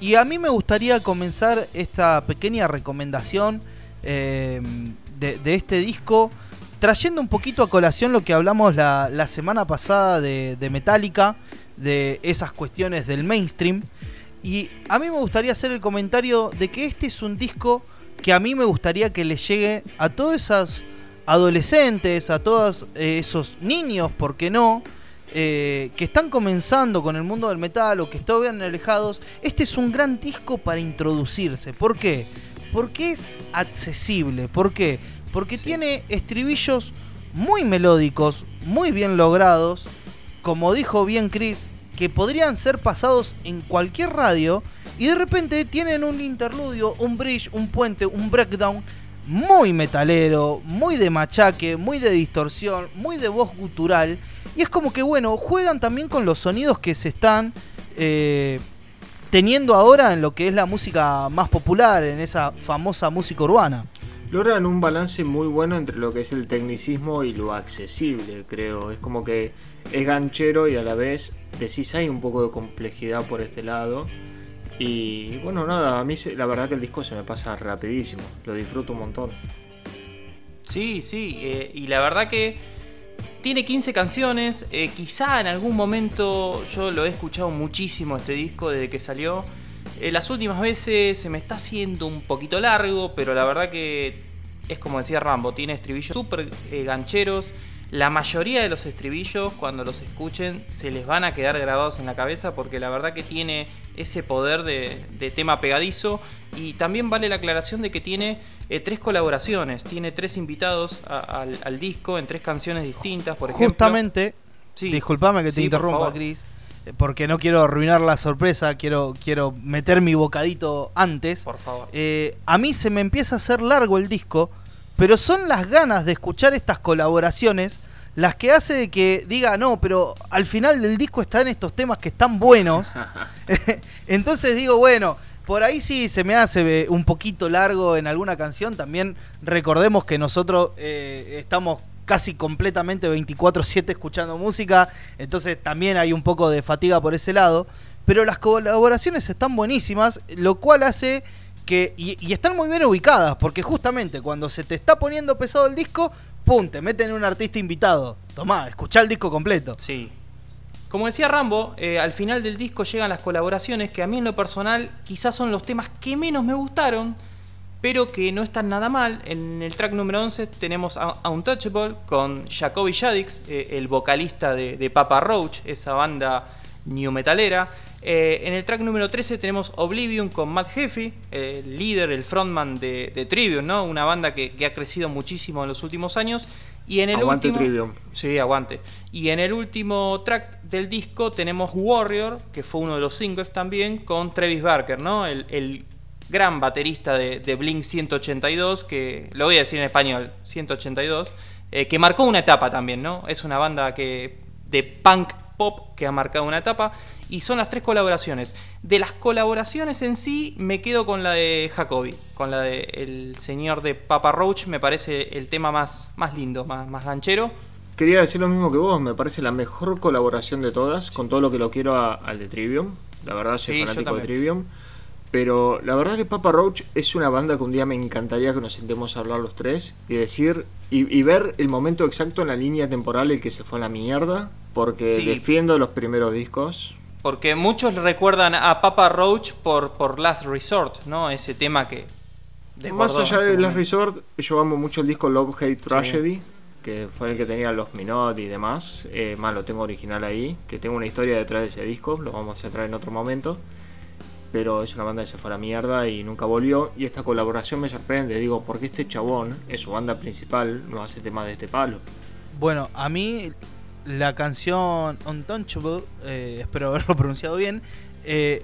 Y a mí me gustaría comenzar esta pequeña recomendación eh, de, de este disco trayendo un poquito a colación lo que hablamos la, semana pasada de, Metallica, de esas cuestiones del mainstream. Y a mí me gustaría hacer el comentario de que este es un disco que a mí me gustaría que le llegue a todos esos adolescentes, a todos eh, esos niños, ¿por qué no? Eh, que están comenzando con el mundo del metal o que están alejados. Este es un gran disco para introducirse. ¿Por qué? porque es accesible. ¿Por qué? Porque tiene estribillos muy melódicos, muy bien logrados, como dijo bien Chris, que podrían ser pasados en cualquier radio y de repente tienen un interludio, un bridge, un puente, un breakdown muy metalero, muy de machaque, muy de distorsión, muy de voz gutural. Y es como que, bueno, juegan también con los sonidos que se están eh, teniendo ahora en lo que es la música más popular, en esa famosa música urbana. Logran un balance muy bueno entre lo que es el tecnicismo y lo accesible, creo. Es como que es ganchero y a la vez decís hay un poco de complejidad por este lado. Y bueno, nada, a mí la verdad que el disco se me pasa rapidísimo, lo disfruto un montón. Sí, sí, eh, y la verdad que tiene 15 canciones, eh, quizá en algún momento yo lo he escuchado muchísimo este disco desde que salió. Eh, las últimas veces se me está haciendo un poquito largo, pero la verdad que es como decía Rambo, tiene estribillos súper gancheros. La mayoría de los estribillos, cuando los escuchen, se les van a quedar grabados en la cabeza porque la verdad que tiene ese poder de, tema pegadizo. Y también vale la aclaración de que tiene eh, tres colaboraciones, tiene tres invitados al, disco en tres canciones distintas, por ejemplo. Justamente, disculpame que te interrumpa, Chris, eh, porque no quiero arruinar la sorpresa, quiero, quiero meter mi bocadito antes. Por favor. Eh, a mí se me empieza a hacer largo el disco pero son las ganas de escuchar estas colaboraciones las que hace de que diga, no, pero al final del disco están estos temas que están buenos. (laughs) (laughs) Entonces digo, bueno, por ahí sí se me hace un poquito largo en alguna canción. También recordemos que nosotros eh, estamos casi completamente 24/7 escuchando música, entonces también hay un poco de fatiga por ese lado. Pero las colaboraciones están buenísimas, lo cual hace y, están muy bien ubicadas, porque justamente cuando se te está poniendo pesado el disco, ¡pum! te meten un artista invitado. Tomá, escuchá el disco completo. Sí. Como decía Rambo, eh, al final del disco llegan las colaboraciones que a mí en lo personal quizás son los temas que menos me gustaron, pero que no están nada mal. En el track número 11 tenemos a Untouchable con Jacoby Shaddix, eh, el vocalista de, de Papa Roach, esa banda new metalera. Eh, en el track número 13 tenemos Oblivion con Matt Heffy, el líder, el frontman de, Trivium, ¿no? Una banda que, ha crecido muchísimo en los últimos años. Y en el aguante último, Trivium. Sí, aguante. Y en el último track del disco tenemos Warrior, que fue uno de los singles también, con Travis Barker, ¿no? El, gran baterista de, Blink 182, que lo voy a decir en español, 182, eh, que marcó una etapa también, ¿no? Es una banda que de punk pop que ha marcado una etapa y son las tres colaboraciones. De las colaboraciones en sí me quedo con la de Jacoby, con la de el señor de Papa Roach, me parece el tema más, más lindo, más, más ganchero. Quería decir lo mismo que vos, me parece la mejor colaboración de todas, con todo lo que lo quiero al de Trivium. La verdad soy fanático de Trivium. Pero la verdad que Papa Roach es una banda que un día me encantaría que nos sentemos a hablar los tres y decir y, ver el momento exacto en la línea temporal en que se fue a la mierda, porque defiendo los primeros discos. Porque muchos recuerdan a Papa Roach por, por Last Resort, ¿no? Ese tema que... Más allá de Last Resort, yo amo mucho el disco Love Hate Tragedy. que fue el que tenía los Minot y demás. Eh, más lo tengo original ahí, que tengo una historia detrás de ese disco, lo vamos a traer en otro momento pero es una banda que se fue a la mierda y nunca volvió. Y esta colaboración me sorprende, digo, porque este chabón, es su banda principal, no hace temas de este palo. Bueno, a mí la canción Untouchable, eh, (laughs) espero haberlo pronunciado bien, eh,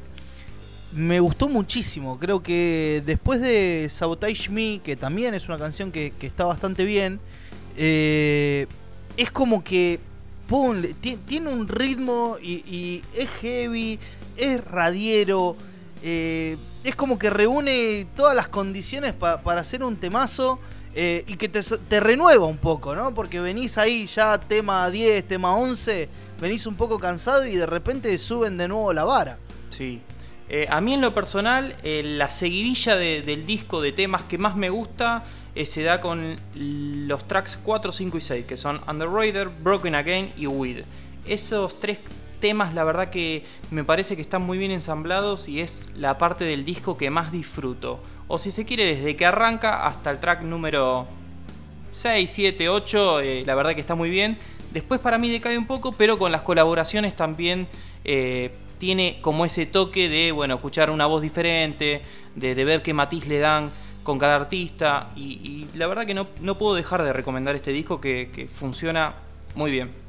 me gustó muchísimo. Creo que después de Sabotage Me, que también es una canción que, está bastante bien, eh, es como que pum, tiene un ritmo y, y es heavy, es radiero. Eh, es como que reúne todas las condiciones para hacer un temazo eh, y que te, renueva un poco, ¿no? Porque venís ahí ya tema 10, tema 11, venís un poco cansado y de repente suben de nuevo la vara. Sí. Eh, a mí en lo personal, la seguidilla del disco de temas que más me gusta se da con los tracks 4, 5 y 6, que son Underrated, Broken Again y Weed. Esos tres temas, la verdad que me parece que están muy bien ensamblados y es la parte del disco que más disfruto. O si se quiere, desde que arranca hasta el track número 6, 7, 8, la verdad que está muy bien. Después para mí decae un poco, pero con las colaboraciones también eh, tiene como ese toque de, bueno, escuchar una voz diferente, de, ver qué matiz le dan. con cada artista. Y, la verdad que no, no, puedo dejar de recomendar este disco que, funciona muy bien.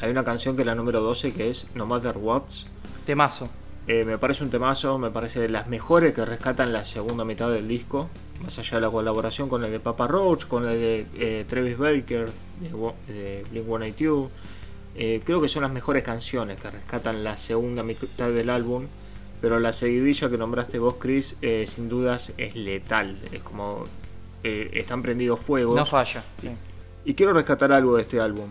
Hay una canción que es la número 12 que es No Matter What's. Temazo. Eh, me parece un temazo, me parece de las mejores que rescatan la segunda mitad del disco. Más allá de la colaboración con el de Papa Roach, con el de eh, Travis Baker, de, de Blink-182. Eh, creo que son las mejores canciones que rescatan la segunda mitad del álbum. Pero la seguidilla que nombraste vos, Chris, eh, sin dudas es letal. Es como. Eh, están prendidos fuegos. No falla. Sí. Y, quiero rescatar algo de este álbum.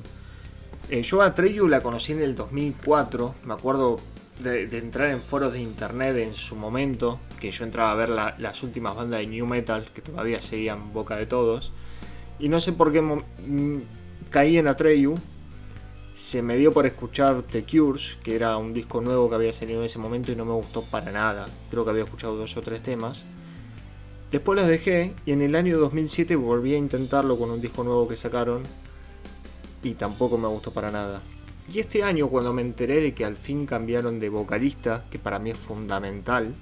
Eh, yo a Treyu la conocí en el 2004. Me acuerdo de, entrar en foros de internet en su momento. Que yo entraba a ver la, las últimas bandas de New Metal que todavía seguían boca de todos. Y no sé por qué caí en Atreyu se me dio por escuchar The Cures, que era un disco nuevo que había salido en ese momento y no me gustó para nada. Creo que había escuchado dos o tres temas. Después los dejé y en el año 2007 volví a intentarlo con un disco nuevo que sacaron y tampoco me gustó para nada. Y este año cuando me enteré de que al fin cambiaron de vocalista, que para mí es fundamental,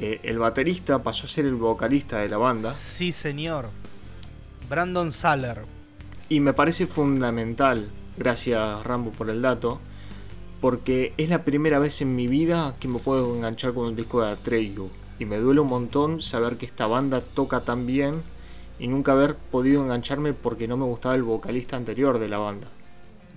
eh, el baterista pasó a ser el vocalista de la banda. Sí, señor. Brandon Saller. Y me parece fundamental Gracias Rambo por el dato. Porque es la primera vez en mi vida que me puedo enganchar con un disco de Atreyu. Y me duele un montón saber que esta banda toca tan bien y nunca haber podido engancharme porque no me gustaba el vocalista anterior de la banda.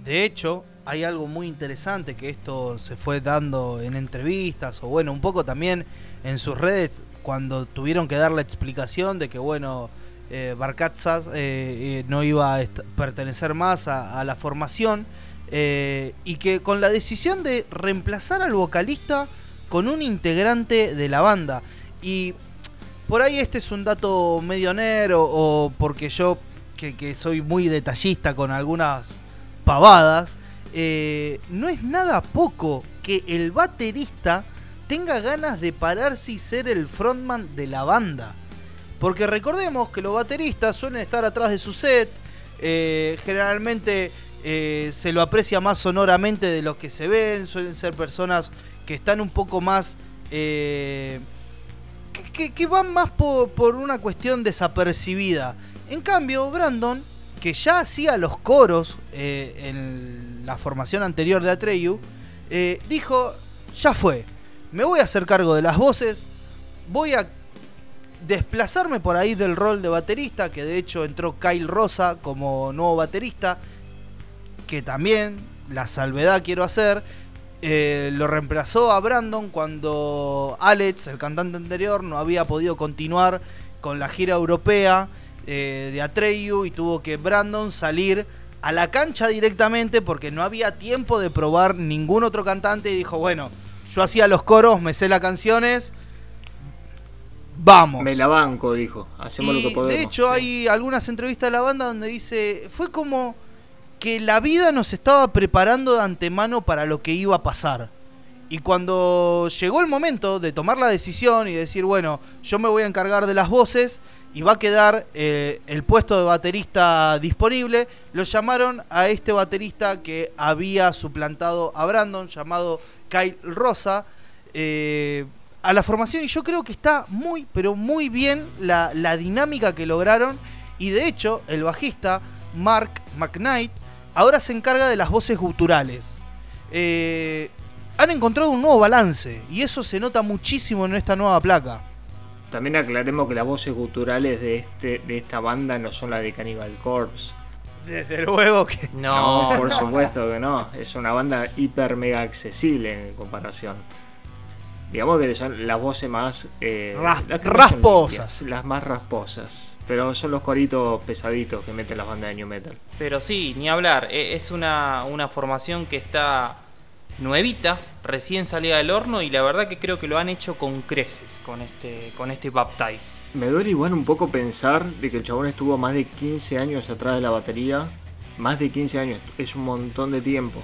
De hecho, hay algo muy interesante que esto se fue dando en entrevistas o bueno, un poco también en sus redes cuando tuvieron que dar la explicación de que bueno, eh, eh, eh, no iba a pertenecer más a, a la formación eh, y que con la decisión de reemplazar al vocalista con un integrante de la banda y por ahí este es un dato medio nero o porque yo que, soy muy detallista con algunas pavadas eh, no es nada poco que el baterista tenga ganas de pararse y ser el frontman de la banda. Porque recordemos que los bateristas suelen estar atrás de su set, eh, generalmente eh, se lo aprecia más sonoramente de los que se ven, suelen ser personas que están un poco más... que, van más por, una cuestión desapercibida. En cambio, Brandon, que ya hacía los coros eh, en la formación anterior de Atreyu, dijo, ya fue, me voy a hacer cargo de las voces, voy a desplazarme por ahí del rol de baterista, que de hecho entró Kyle Rosa como nuevo baterista, que también, la salvedad quiero hacer, eh, lo reemplazó a Brandon cuando Alex, el cantante anterior, no había podido continuar con la gira europea eh, de Atreyu y tuvo que Brandon salir a la cancha directamente porque no había tiempo de probar ningún otro cantante y dijo, bueno, yo hacía los coros, me sé las canciones, Vamos. Me la banco, dijo. Hacemos y lo que podemos. De hecho, sí. hay algunas entrevistas de la banda donde dice, fue como que la vida nos estaba preparando de antemano para lo que iba a pasar. Y cuando llegó el momento de tomar la decisión y decir, bueno, yo me voy a encargar de las voces y va a quedar eh, el puesto de baterista disponible, lo llamaron a este baterista que había suplantado a Brandon, llamado Kyle Rosa. Eh, a la formación y yo creo que está muy, pero muy bien la, la, dinámica que lograron y de hecho el bajista Mark McKnight ahora se encarga de las voces guturales. Eh, han encontrado un nuevo balance y eso se nota muchísimo en esta nueva placa. También aclaremos que las voces guturales de, este, de esta banda no son las de Cannibal Corpse. Desde luego que no. no por supuesto que no. Es una banda hiper mega accesible en comparación digamos que son las voces más eh, Ras las rasposas limpias, las más rasposas pero son los coritos pesaditos que meten las bandas de new metal pero sí ni hablar e, es una, una formación que está nuevita recién salida del horno y la verdad que creo que lo han hecho con creces con este con este Baptize me duele igual un poco pensar de que el chabón estuvo más de 15 años atrás de la batería más de 15 años es un montón de tiempo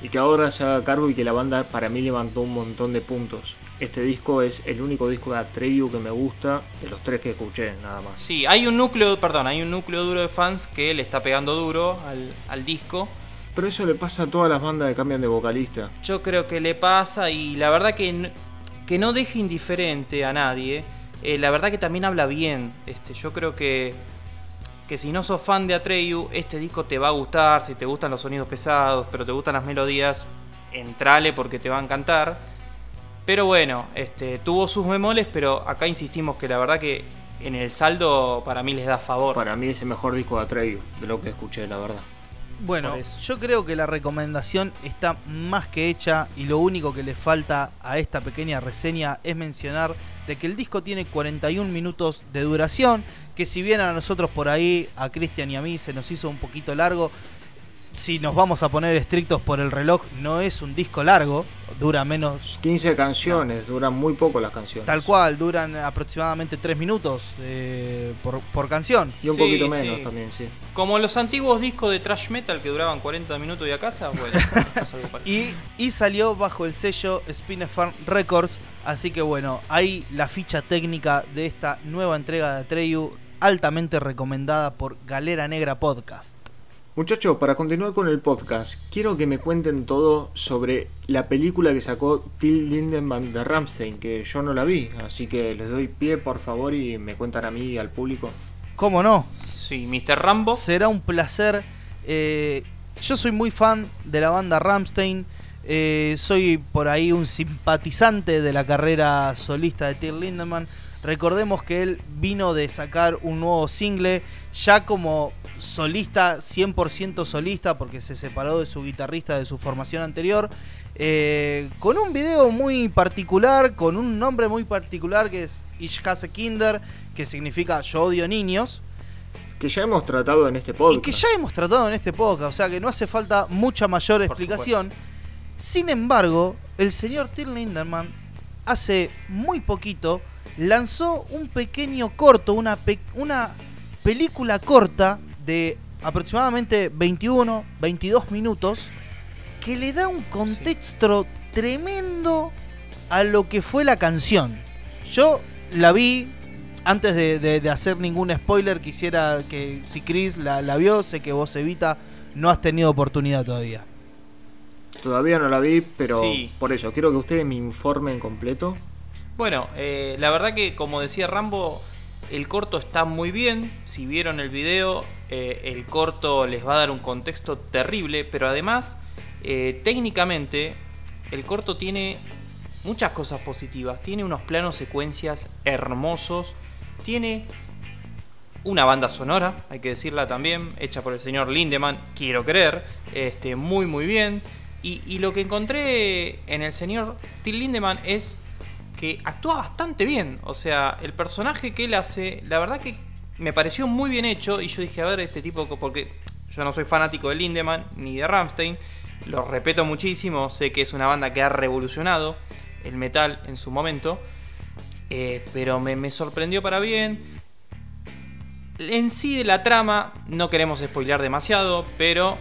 y que ahora se haga cargo y que la banda para mí levantó un montón de puntos. Este disco es el único disco de Atreyu que me gusta de los tres que escuché, nada más. Sí, hay un núcleo, perdón, hay un núcleo duro de fans que le está pegando duro al, al disco. Pero eso le pasa a todas las bandas que cambian de vocalista. Yo creo que le pasa y la verdad que, que no deja indiferente a nadie eh, la verdad que también habla bien. Este, yo creo que, que si no sos fan de Atreyu, este disco te va a gustar, si te gustan los sonidos pesados, pero te gustan las melodías, entrale porque te va a encantar. Pero bueno, este, tuvo sus memoles, pero acá insistimos que la verdad que en el saldo para mí les da favor. Para mí es el mejor disco de Atreyu, de lo que escuché, la verdad. Bueno, yo creo que la recomendación está más que hecha y lo único que le falta a esta pequeña reseña es mencionar de que el disco tiene 41 minutos de duración, que si bien a nosotros por ahí, a Cristian y a mí se nos hizo un poquito largo, si nos vamos a poner estrictos por el reloj, no es un disco largo, dura menos 15 canciones, duran muy poco las canciones. tal cual, duran aproximadamente 3 minutos eh, por, por canción. Y un Sí, poquito menos sí. también, sí. Como los antiguos discos de thrash metal que duraban 40 minutos y a casa, bueno. (laughs) Y, y salió bajo el sello Spinefarm Records. Así que bueno, ahí la ficha técnica de esta nueva entrega de Atreyu, altamente recomendada por Galera Negra Podcast. Muchachos, para continuar con el podcast, quiero que me cuenten todo sobre la película que sacó Till Lindemann de Ramstein, que yo no la vi, así que les doy pie por favor y me cuentan a mí y al público. ¿Cómo no? Sí, Mr. Rambo. Será un placer. Eh, yo soy muy fan de la banda Ramstein. eh, soy por ahí un simpatizante de la carrera solista de Till Lindemann. Recordemos que él vino de sacar un nuevo single ya como solista, 100% solista, porque se separó de su guitarrista de su formación anterior. eh, con un video muy particular, con un nombre muy particular que es Ich hasse Kinder, que significa yo odio niños. Que ya hemos tratado en este Y podcast. que ya hemos tratado en este podcast, o sea que no hace falta mucha mayor Por explicación. Sin embargo, el señor Till Lindemann hace muy poquito lanzó un pequeño corto, una, pe- una película corta de aproximadamente 21, 22 minutos que le da un contexto tremendo a lo que fue la canción. Yo la vi antes de, de- de hacer ningún spoiler, quisiera que si Chris la, la vio, sé que vos Evita no has tenido oportunidad todavía. Todavía no la vi, pero Sí. por eso quiero que ustedes me informen completo. Bueno, eh, la verdad que como decía Rambo, el corto está muy bien. Si vieron el video, eh, el corto les va a dar un contexto terrible, pero además, eh, técnicamente, el corto tiene muchas cosas positivas. Tiene unos planos secuencias hermosos. Tiene una banda sonora, hay que decirla también, hecha por el señor Lindemann, quiero creer, este, muy muy bien. Y, y lo que encontré en el señor Till Lindemann es que actúa bastante bien. O sea, el personaje que él hace, la verdad que me pareció muy bien hecho. Y yo dije, a ver, este tipo, porque yo no soy fanático de Lindemann ni de Ramstein, lo respeto muchísimo, sé que es una banda que ha revolucionado el metal en su momento. eh, pero me, me sorprendió para bien. En sí de la trama, no queremos spoilear demasiado, pero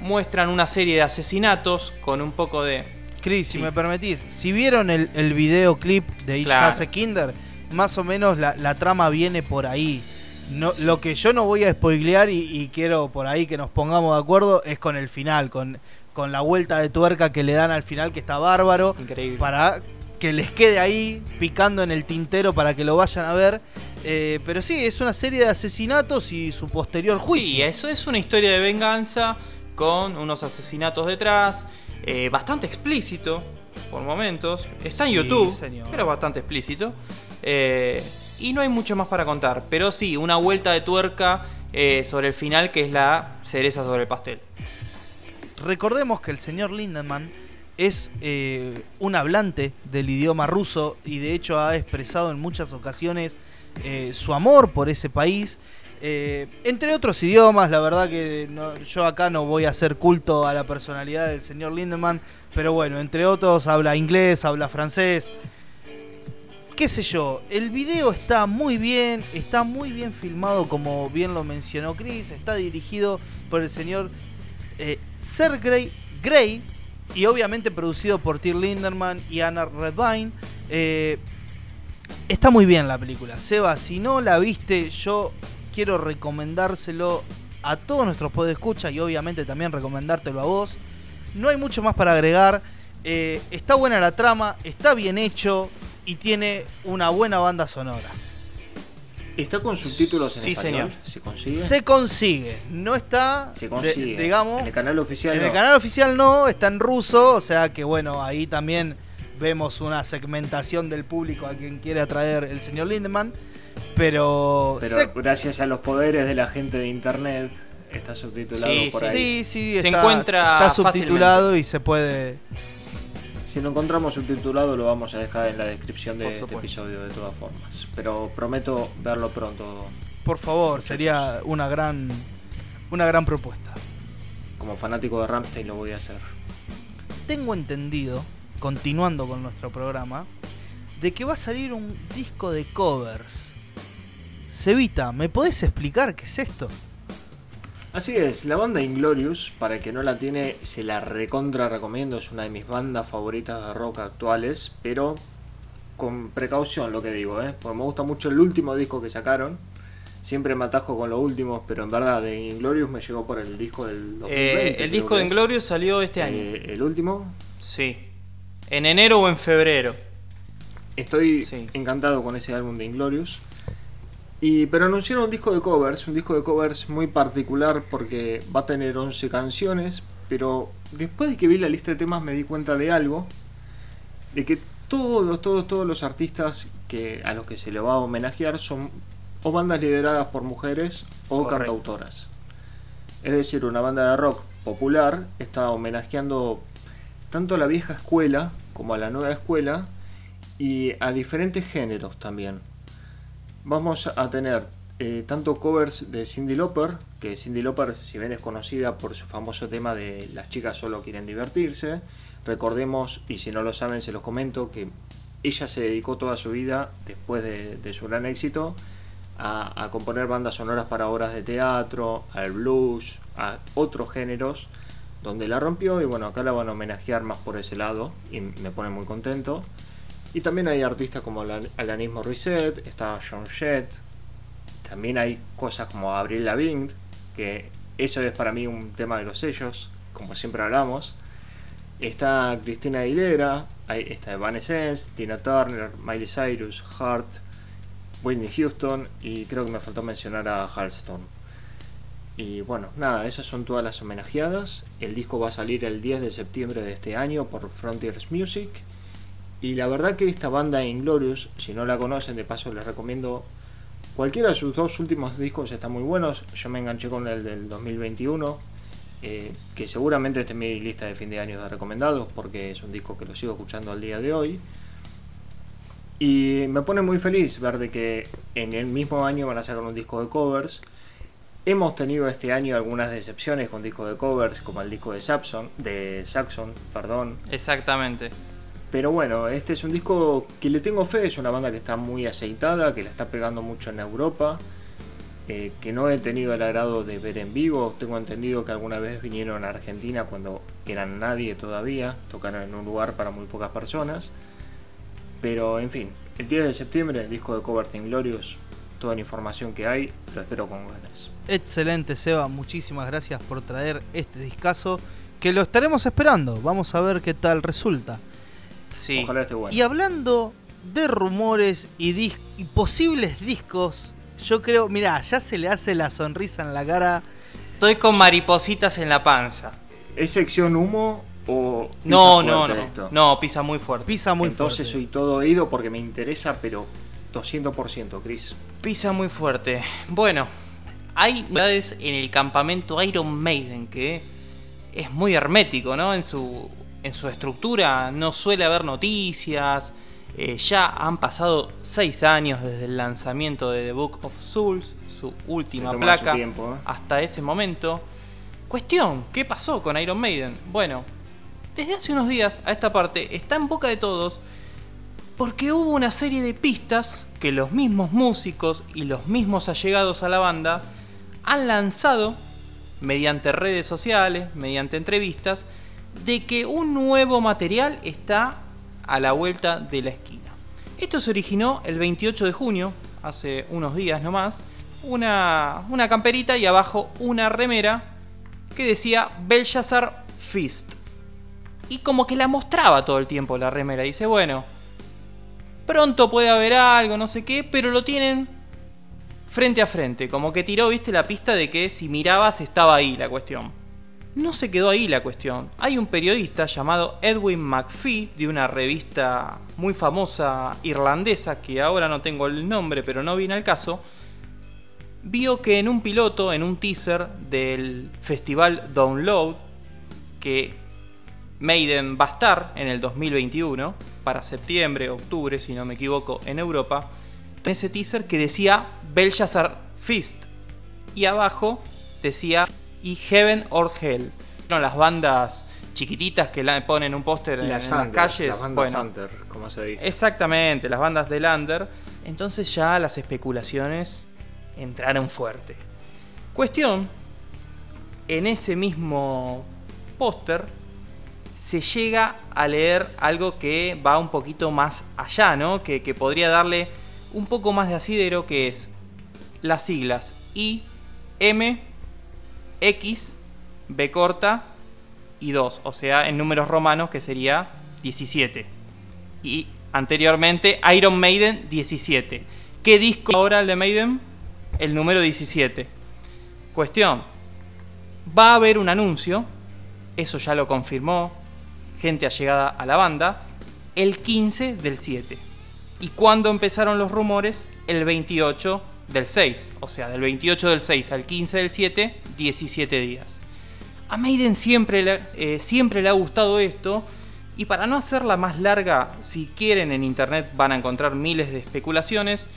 muestran una serie de asesinatos con un poco de... Chris, si me permitís, si vieron el, el videoclip de Ich Claro. Kinder, más o menos la, la trama viene por ahí. No, Lo que yo no voy a spoilear y, y quiero por ahí que nos pongamos de acuerdo es con el final, con, con la vuelta de tuerca que le dan al final, que está bárbaro, Increíble. para que les quede ahí picando en el tintero para que lo vayan a ver. Eh, pero sí, es una serie de asesinatos y su posterior juicio. Sí, eso es una historia de venganza con unos asesinatos detrás, eh, bastante explícito por momentos. Está en YouTube, señor. pero bastante explícito. Eh, y no hay mucho más para contar, pero sí, una vuelta de tuerca eh, sobre el final que es la cereza sobre el pastel. Recordemos que el señor Lindemann es eh, un hablante del idioma ruso y de hecho ha expresado en muchas ocasiones eh, su amor por ese país. Eh, entre otros idiomas, la verdad que yo acá no voy a hacer culto a la personalidad del señor Lindemann, pero bueno, entre otros habla inglés, habla francés, qué sé yo, el video está muy bien, está muy bien filmado como bien lo mencionó Chris, está dirigido por el señor eh, Grey y obviamente producido por Till Linderman y Anna Redvine. Eh, está muy bien la película. Seba, si no la viste, yo quiero recomendárselo a todos nuestros podescuchas y obviamente también recomendártelo a vos. No hay mucho más para agregar. Eh, está buena la trama, está bien hecho y tiene una buena banda sonora. ¿Está con subtítulos en Sí, español? señor. ¿Se consigue? Se consigue, no está, Se de- consigue. digamos, En el canal oficial en no. el canal oficial no, está en ruso, o sea que bueno, ahí también vemos una segmentación del público a quien quiere atraer el señor Lindemann, pero, Pero se- gracias a los poderes de la gente de internet está subtitulado Sí, por sí. ahí. sí, sí, Se está, encuentra está subtitulado y se puede... Si lo encontramos subtitulado lo vamos a dejar en la descripción de este episodio de todas formas. Pero prometo verlo pronto Por favor, sería una gran, una gran propuesta. como fanático de Ramstein lo voy a hacer. Tengo entendido, continuando con nuestro programa, de que va a salir un disco de covers. Cevita, ¿me podés explicar qué es esto? Así es, la banda Inglorious, para el que no la tiene, se la recontra recomiendo, es una de mis bandas favoritas de rock actuales, pero con precaución lo que digo, ¿eh? porque me gusta mucho el último disco que sacaron. Siempre me atajo con los últimos, pero en verdad de Inglorious me llegó por el disco del 2020. Eh, el disco de es. Inglorious salió este año. Eh, el último, Sí. En enero o en febrero. Estoy Sí. encantado con ese álbum de Inglorious. Y, pero anunciaron un disco de covers, un disco de covers muy particular porque va a tener 11 canciones, pero después de que vi la lista de temas me di cuenta de algo, de que todos, todos, todos los artistas que, a los que se le va a homenajear son o bandas lideradas por mujeres o Correcto. cantautoras. Es decir, una banda de rock popular está homenajeando tanto a la vieja escuela como a la nueva escuela y a diferentes géneros también. Vamos a tener eh, tanto covers de Cindy Lauper, que Cindy Lauper, si bien es conocida por su famoso tema de Las chicas solo quieren divertirse, recordemos, y si no lo saben se los comento, que ella se dedicó toda su vida, después de, su gran éxito, a, a componer bandas sonoras para obras de teatro, al blues, a otros géneros, donde la rompió y bueno, acá la van a homenajear más por ese lado y me pone muy contento. Y también hay artistas como Alan- Alanis Morissette, está John Jett, también hay cosas como Avril Lavigne, que eso es para mí un tema de los sellos, como siempre hablamos. Está Cristina Aguilera, está Evanescence, Tina Turner, Miley Cyrus, Hart, Whitney Houston y creo que me faltó mencionar a Halston. Y bueno, nada, esas son todas las homenajeadas. El disco va a salir el 10 de septiembre de este año por Frontiers Music. Y la verdad que esta banda Inglorious, si no la conocen, de paso les recomiendo cualquiera de sus dos últimos discos están muy buenos. Yo me enganché con el del 2021, eh, que seguramente está en mi lista de fin de año de recomendados, porque es un disco que lo sigo escuchando al día de hoy. Y me pone muy feliz ver de que en el mismo año van a sacar un disco de covers. Hemos tenido este año algunas decepciones con discos de covers, como el disco de Saxon, de Saxon, perdón, Exactamente. Pero bueno, este es un disco que le tengo fe, es una banda que está muy aceitada, que la está pegando mucho en Europa, eh, que no he tenido el agrado de ver en vivo. Tengo entendido que alguna vez vinieron a Argentina cuando eran nadie todavía, tocaron en un lugar para muy pocas personas. Pero en fin, el 10 de septiembre el disco de Covert Glorious, toda la información que hay, lo espero con ganas. Excelente, Seba. Muchísimas gracias por traer este discazo. Que lo estaremos esperando. Vamos a ver qué tal resulta. Sí. Ojalá esté bueno. Y hablando de rumores y, dis- y posibles discos, yo creo, mira, ya se le hace la sonrisa en la cara. Estoy con maripositas en la panza. ¿Es sección humo o... pisa No, no, no. esto? No, pisa muy fuerte. Pisa muy Entonces fuerte. soy todo oído porque me interesa, pero 200%, Chris. Pisa muy fuerte. Bueno, hay novedades en el campamento Iron Maiden que es muy hermético, ¿no? En su, en su estructura no suele haber noticias. Eh, ya han pasado seis años desde el lanzamiento de The Book of Souls, su última placa, su tiempo, ¿eh? hasta ese momento. Cuestión, ¿qué pasó con Iron Maiden? Bueno, desde hace unos días a esta parte está en boca de todos porque hubo una serie de pistas que los mismos músicos y los mismos allegados a la banda han lanzado mediante redes sociales, mediante entrevistas, de que un nuevo material está a la vuelta de la esquina. Esto se originó el 28 de junio, hace unos días nomás, una, una camperita y abajo una remera que decía Belshazzar Fist. Y como que la mostraba todo el tiempo la remera. Dice, bueno, pronto puede haber algo, no sé qué, pero lo tienen frente a frente, como que tiró, viste, la pista de que si mirabas estaba ahí la cuestión. No se quedó ahí la cuestión. Hay un periodista llamado Edwin McPhee de una revista muy famosa irlandesa, que ahora no tengo el nombre, pero no viene al caso, vio que en un piloto, en un teaser del festival Download, que Maiden va a estar en el 2021, para septiembre, octubre, si no me equivoco, en Europa, en ese teaser que decía Belshazzar Fist. Y abajo decía y Heaven or Hell. No, las bandas chiquititas que la ponen un póster en, Las under, calles. Las bandas bueno, under, como se dice. exactamente, las bandas de Lander. Entonces ya las especulaciones entraron fuerte. Cuestión, en ese mismo póster se llega a leer algo que va un poquito más allá, ¿no? Que, que podría darle un poco más de asidero, que es las siglas I, M, X, B corta y 2, o sea, en números romanos que sería 17. Y anteriormente Iron Maiden 17. ¿Qué disco ahora el de Maiden? El número 17. Cuestión, va a haber un anuncio, eso ya lo confirmó gente allegada a la banda, el 15 del 7. ¿Y cuándo empezaron los rumores? El 28 del 6. O sea, del 28 del 6 al 15 del 7, 17 días. A Maiden siempre le, eh, siempre le ha gustado esto. Y para no hacerla más larga, si quieren en internet van a encontrar miles de especulaciones.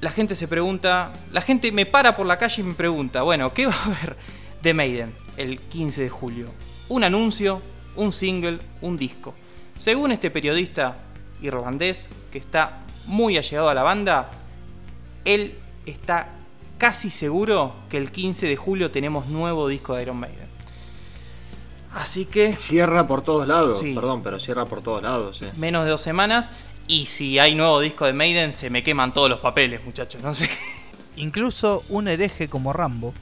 La gente se pregunta, la gente me para por la calle y me pregunta, bueno, ¿qué va a haber de Maiden el 15 de julio? Un anuncio, un single, un disco. Según este periodista irlandés que está muy allegado a la banda, él está casi seguro que el 15 de julio tenemos nuevo disco de Iron Maiden. Así que Cierra por todos lados, Sí. perdón, pero cierra por todos lados. eh. menos de dos semanas y si hay nuevo disco de Maiden se me queman todos los papeles, muchachos. No sé qué. Incluso un hereje como Rambo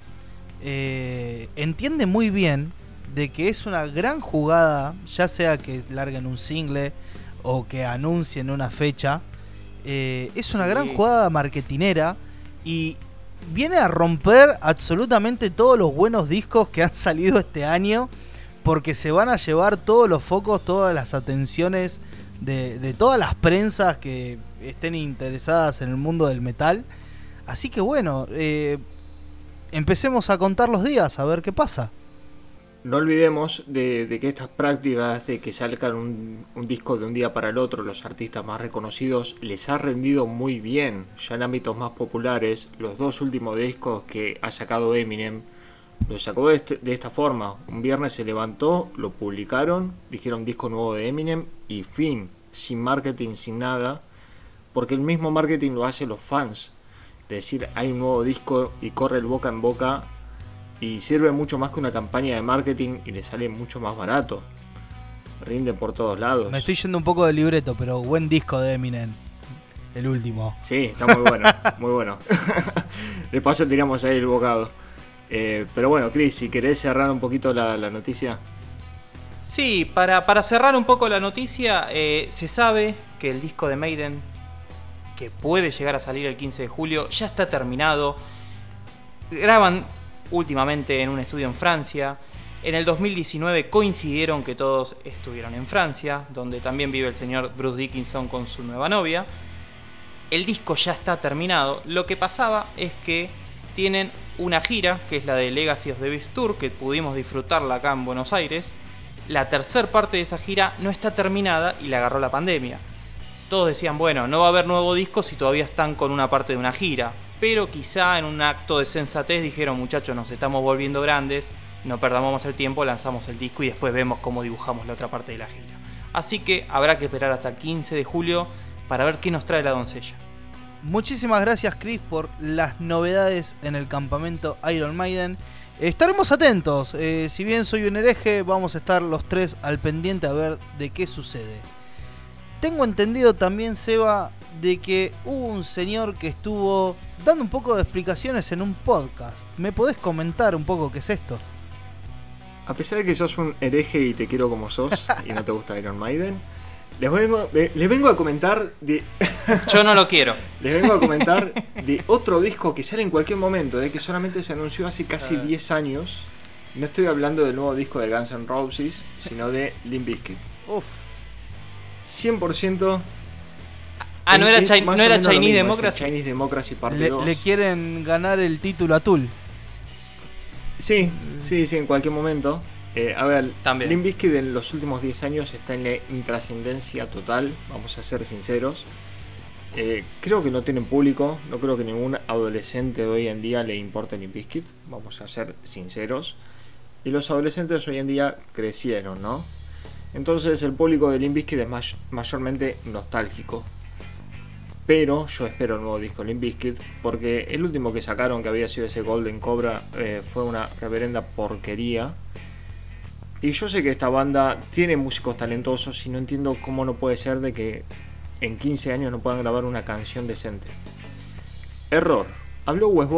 eh, entiende muy bien de que es una gran jugada, ya sea que larguen un single o que anuncien una fecha, eh, es una Sí. gran jugada marketinera y viene a romper absolutamente todos los buenos discos que han (laughs) salido este año porque se van a llevar todos los focos, todas las atenciones de, de todas las prensas que estén interesadas en el mundo del metal. Así que bueno, eh, empecemos a contar los días, a ver qué pasa. No olvidemos de, que estas prácticas de que salgan un, un disco de un día para el otro, los artistas más reconocidos, les ha rendido muy bien. Ya en ámbitos más populares, los dos últimos discos que ha sacado Eminem, los sacó de, este- de esta forma. Un viernes se levantó, lo publicaron, dijeron disco nuevo de Eminem y fin, sin marketing, sin nada, porque el mismo marketing lo hacen los fans. De decir, hay un nuevo disco y corre el boca en boca y sirve mucho más que una campaña de marketing y le sale mucho más barato. Rinde por todos lados. Me estoy yendo un poco de libreto, pero buen disco de Eminem. El último. Sí, está muy bueno, (laughs) muy bueno. (laughs) De paso tiramos ahí el bocado. Eh, pero bueno, Chris, si querés cerrar un poquito la, la noticia. Sí, para, para cerrar un poco la noticia, eh, se sabe que el disco de Maiden, que puede llegar a salir el 15 de julio, ya está terminado. Graban últimamente en un estudio en Francia. En el 2019 coincidieron que todos estuvieron en Francia, donde también vive el señor Bruce Dickinson con su nueva novia. El disco ya está terminado. Lo que pasaba es que tienen una gira, que es la de Legacy of the Beast Tour, que pudimos disfrutarla acá en Buenos Aires. La tercer parte de esa gira no está terminada y la agarró la pandemia. Todos decían, bueno, no va a haber nuevo disco si todavía están con una parte de una gira. Pero quizá en un acto de sensatez dijeron, muchachos, nos estamos volviendo grandes, no perdamos más el tiempo, lanzamos el disco y después vemos cómo dibujamos la otra parte de la gira. Así que habrá que esperar hasta el 15 de julio para ver qué nos trae la doncella. Muchísimas gracias Chris por las novedades en el campamento Iron Maiden. Estaremos atentos, eh, si bien soy un hereje, vamos a estar los tres al pendiente a ver de qué sucede. Tengo entendido también, Seba, de que hubo un señor que estuvo dando un poco de explicaciones en un podcast. ¿Me podés comentar un poco qué es esto? A pesar de que sos un hereje y te quiero como sos (laughs) y no te gusta Iron Maiden, les vengo, le- les vengo a comentar de... Yo no lo quiero. (laughs) Les vengo a comentar de otro disco que sale en cualquier momento, eh, que solamente se anunció hace casi Ah. 10 años. No estoy hablando del nuevo disco de Guns N' Roses, sino de Limp Bizkit. Uf. 100%. Ah, no era, es Chi- más no o era Chinese mismo, Democracy. Chinese Democracy parte Le, 2. le quieren ganar el título a Tool. Sí, sí, sí, en cualquier momento. Eh, a ver, También. Limp Bizkit en los últimos 10 años está en la intrascendencia total, vamos a ser sinceros. Eh, creo que no tienen público, no creo que ningún adolescente de hoy en día le importe Limp Bizkit, vamos a ser sinceros. Y los adolescentes hoy en día crecieron, ¿no? Entonces el público de Limp Bizkit es may- mayormente nostálgico. Pero yo espero el nuevo disco Limp Bizkit porque el último que sacaron que había sido ese Golden Cobra eh, fue una reverenda porquería. Y yo sé que esta banda tiene músicos talentosos y no entiendo cómo no puede ser de que en 15 años no puedan grabar una canción decente. Error. Habló Wes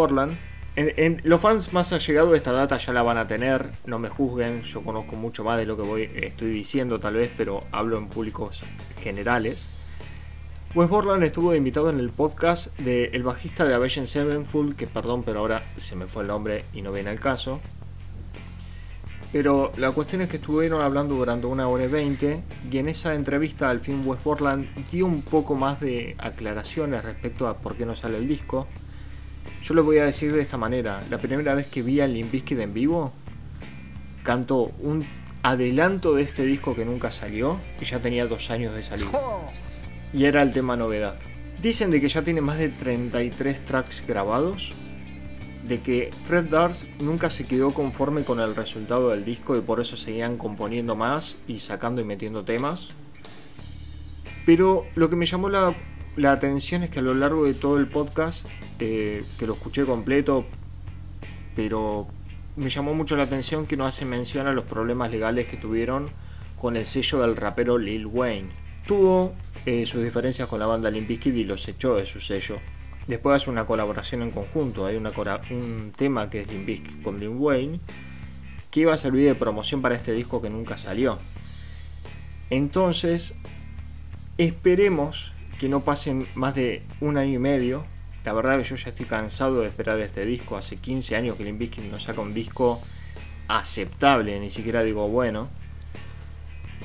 los fans más allegados de esta data ya la van a tener. No me juzguen. Yo conozco mucho más de lo que estoy diciendo tal vez, pero hablo en públicos generales. Wes Borland estuvo invitado en el podcast de el bajista de Avenged Sevenfold, que perdón, pero ahora se me fue el nombre y no viene al caso. Pero la cuestión es que estuvieron hablando durante una hora y veinte y en esa entrevista al fin West Portland dio un poco más de aclaraciones respecto a por qué no sale el disco. Yo les voy a decir de esta manera, la primera vez que vi a Limp en vivo, cantó un adelanto de este disco que nunca salió y ya tenía dos años de salir. Y era el tema novedad. Dicen de que ya tiene más de 33 tracks grabados de que Fred Durst nunca se quedó conforme con el resultado del disco y por eso seguían componiendo más y sacando y metiendo temas. Pero lo que me llamó la, atención es que a lo largo de todo el podcast, eh, que lo escuché completo, pero me llamó mucho la atención que no hace mención a los problemas legales que tuvieron con el sello del rapero Lil Wayne. Tuvo eh, sus diferencias con la banda Limp y los echó de su sello. Después hace una colaboración en conjunto, hay un tema que es Limp con Lil Wayne, que iba a servir de promoción para este disco que nunca salió. Entonces, esperemos que no pasen más de un año y medio. La verdad que yo ya estoy cansado de esperar este disco. Hace 15 años que Limp Bizkit no saca un disco aceptable, ni siquiera digo bueno.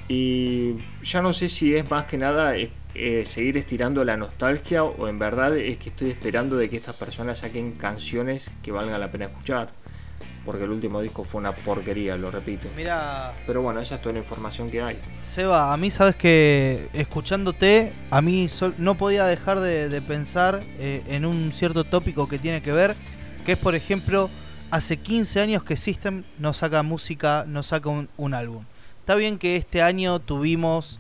Y ya no sé si es más que nada eh, eh, seguir estirando la nostalgia o en verdad es que estoy esperando de que estas personas saquen canciones que valgan la pena escuchar. Porque el último disco fue una porquería, lo repito. Mira, Pero bueno, esa es toda la información que hay. Seba, a mí sabes que escuchándote, a mí sol- no podía dejar de, de pensar eh, en un cierto tópico que tiene que ver, que es por ejemplo, hace 15 años que System no saca música, no saca un, un álbum. Está bien que este año tuvimos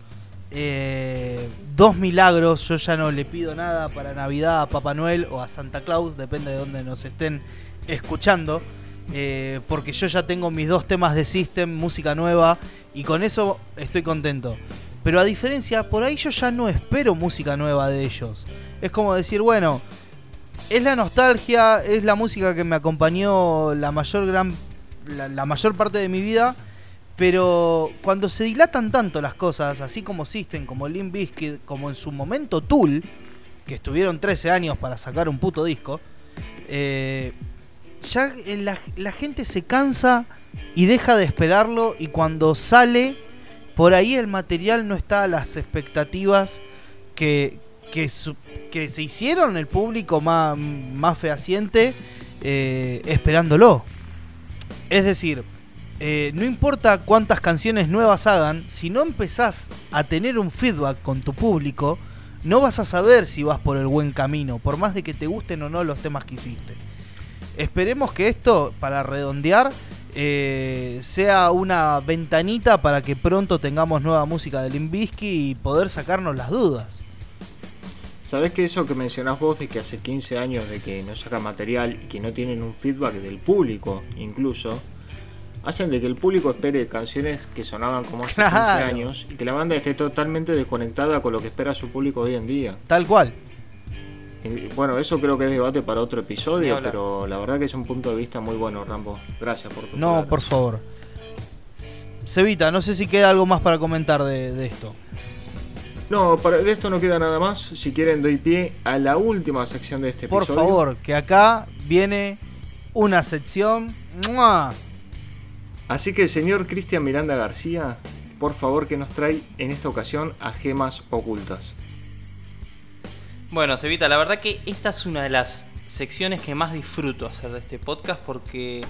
eh, dos milagros, yo ya no le pido nada para Navidad a Papá Noel o a Santa Claus, depende de donde nos estén escuchando. eh, porque yo ya tengo mis dos temas de System, música nueva, y con eso estoy contento. Pero a diferencia, por ahí yo ya no espero música nueva de ellos. Es como decir, bueno, es la nostalgia, es la música que me acompañó la mayor gran la, la mayor parte de mi vida, pero cuando se dilatan tanto las cosas, así como System, como Limp Bizkit, como en su momento Tool, que estuvieron 13 años para sacar un puto disco, eh, ya eh, la, gente se cansa y deja de esperarlo y cuando sale, por ahí el material no está a las expectativas que, que se hicieron el público más, más fehaciente eh, esperándolo. Es decir, eh, no importa cuántas canciones nuevas hagan, si no empezás a tener un feedback con tu público, no vas a saber si vas por el buen camino, por más de que te gusten o no los temas que hiciste. Esperemos que esto, para redondear, eh, sea una ventanita para que pronto tengamos nueva música de Limbisky y poder sacarnos las dudas. ¿Sabés que eso que mencionás vos de que hace 15 años de que no sacan material y que no tienen un feedback del público incluso, hacen de que el público espere canciones que sonaban como hace 15 Claro. años y que la banda esté totalmente desconectada con lo que espera su público hoy en día? Tal cual. Eh, Bueno, eso creo que es debate para otro episodio, pero la verdad que es un punto de vista muy bueno, Rambo. Gracias por tu No, palabra. por favor. Cevita, no sé si queda algo más para comentar de, de esto. No, para, de esto no queda nada más. Si quieren, doy pie a la última sección de este Por episodio. favor, que acá viene una sección. ¡mua! Así que el señor Cristian Miranda García, por favor, que nos trae en esta ocasión a gemas ocultas. Bueno, Cevita, la verdad que esta es una de las secciones que más disfruto hacer de este podcast porque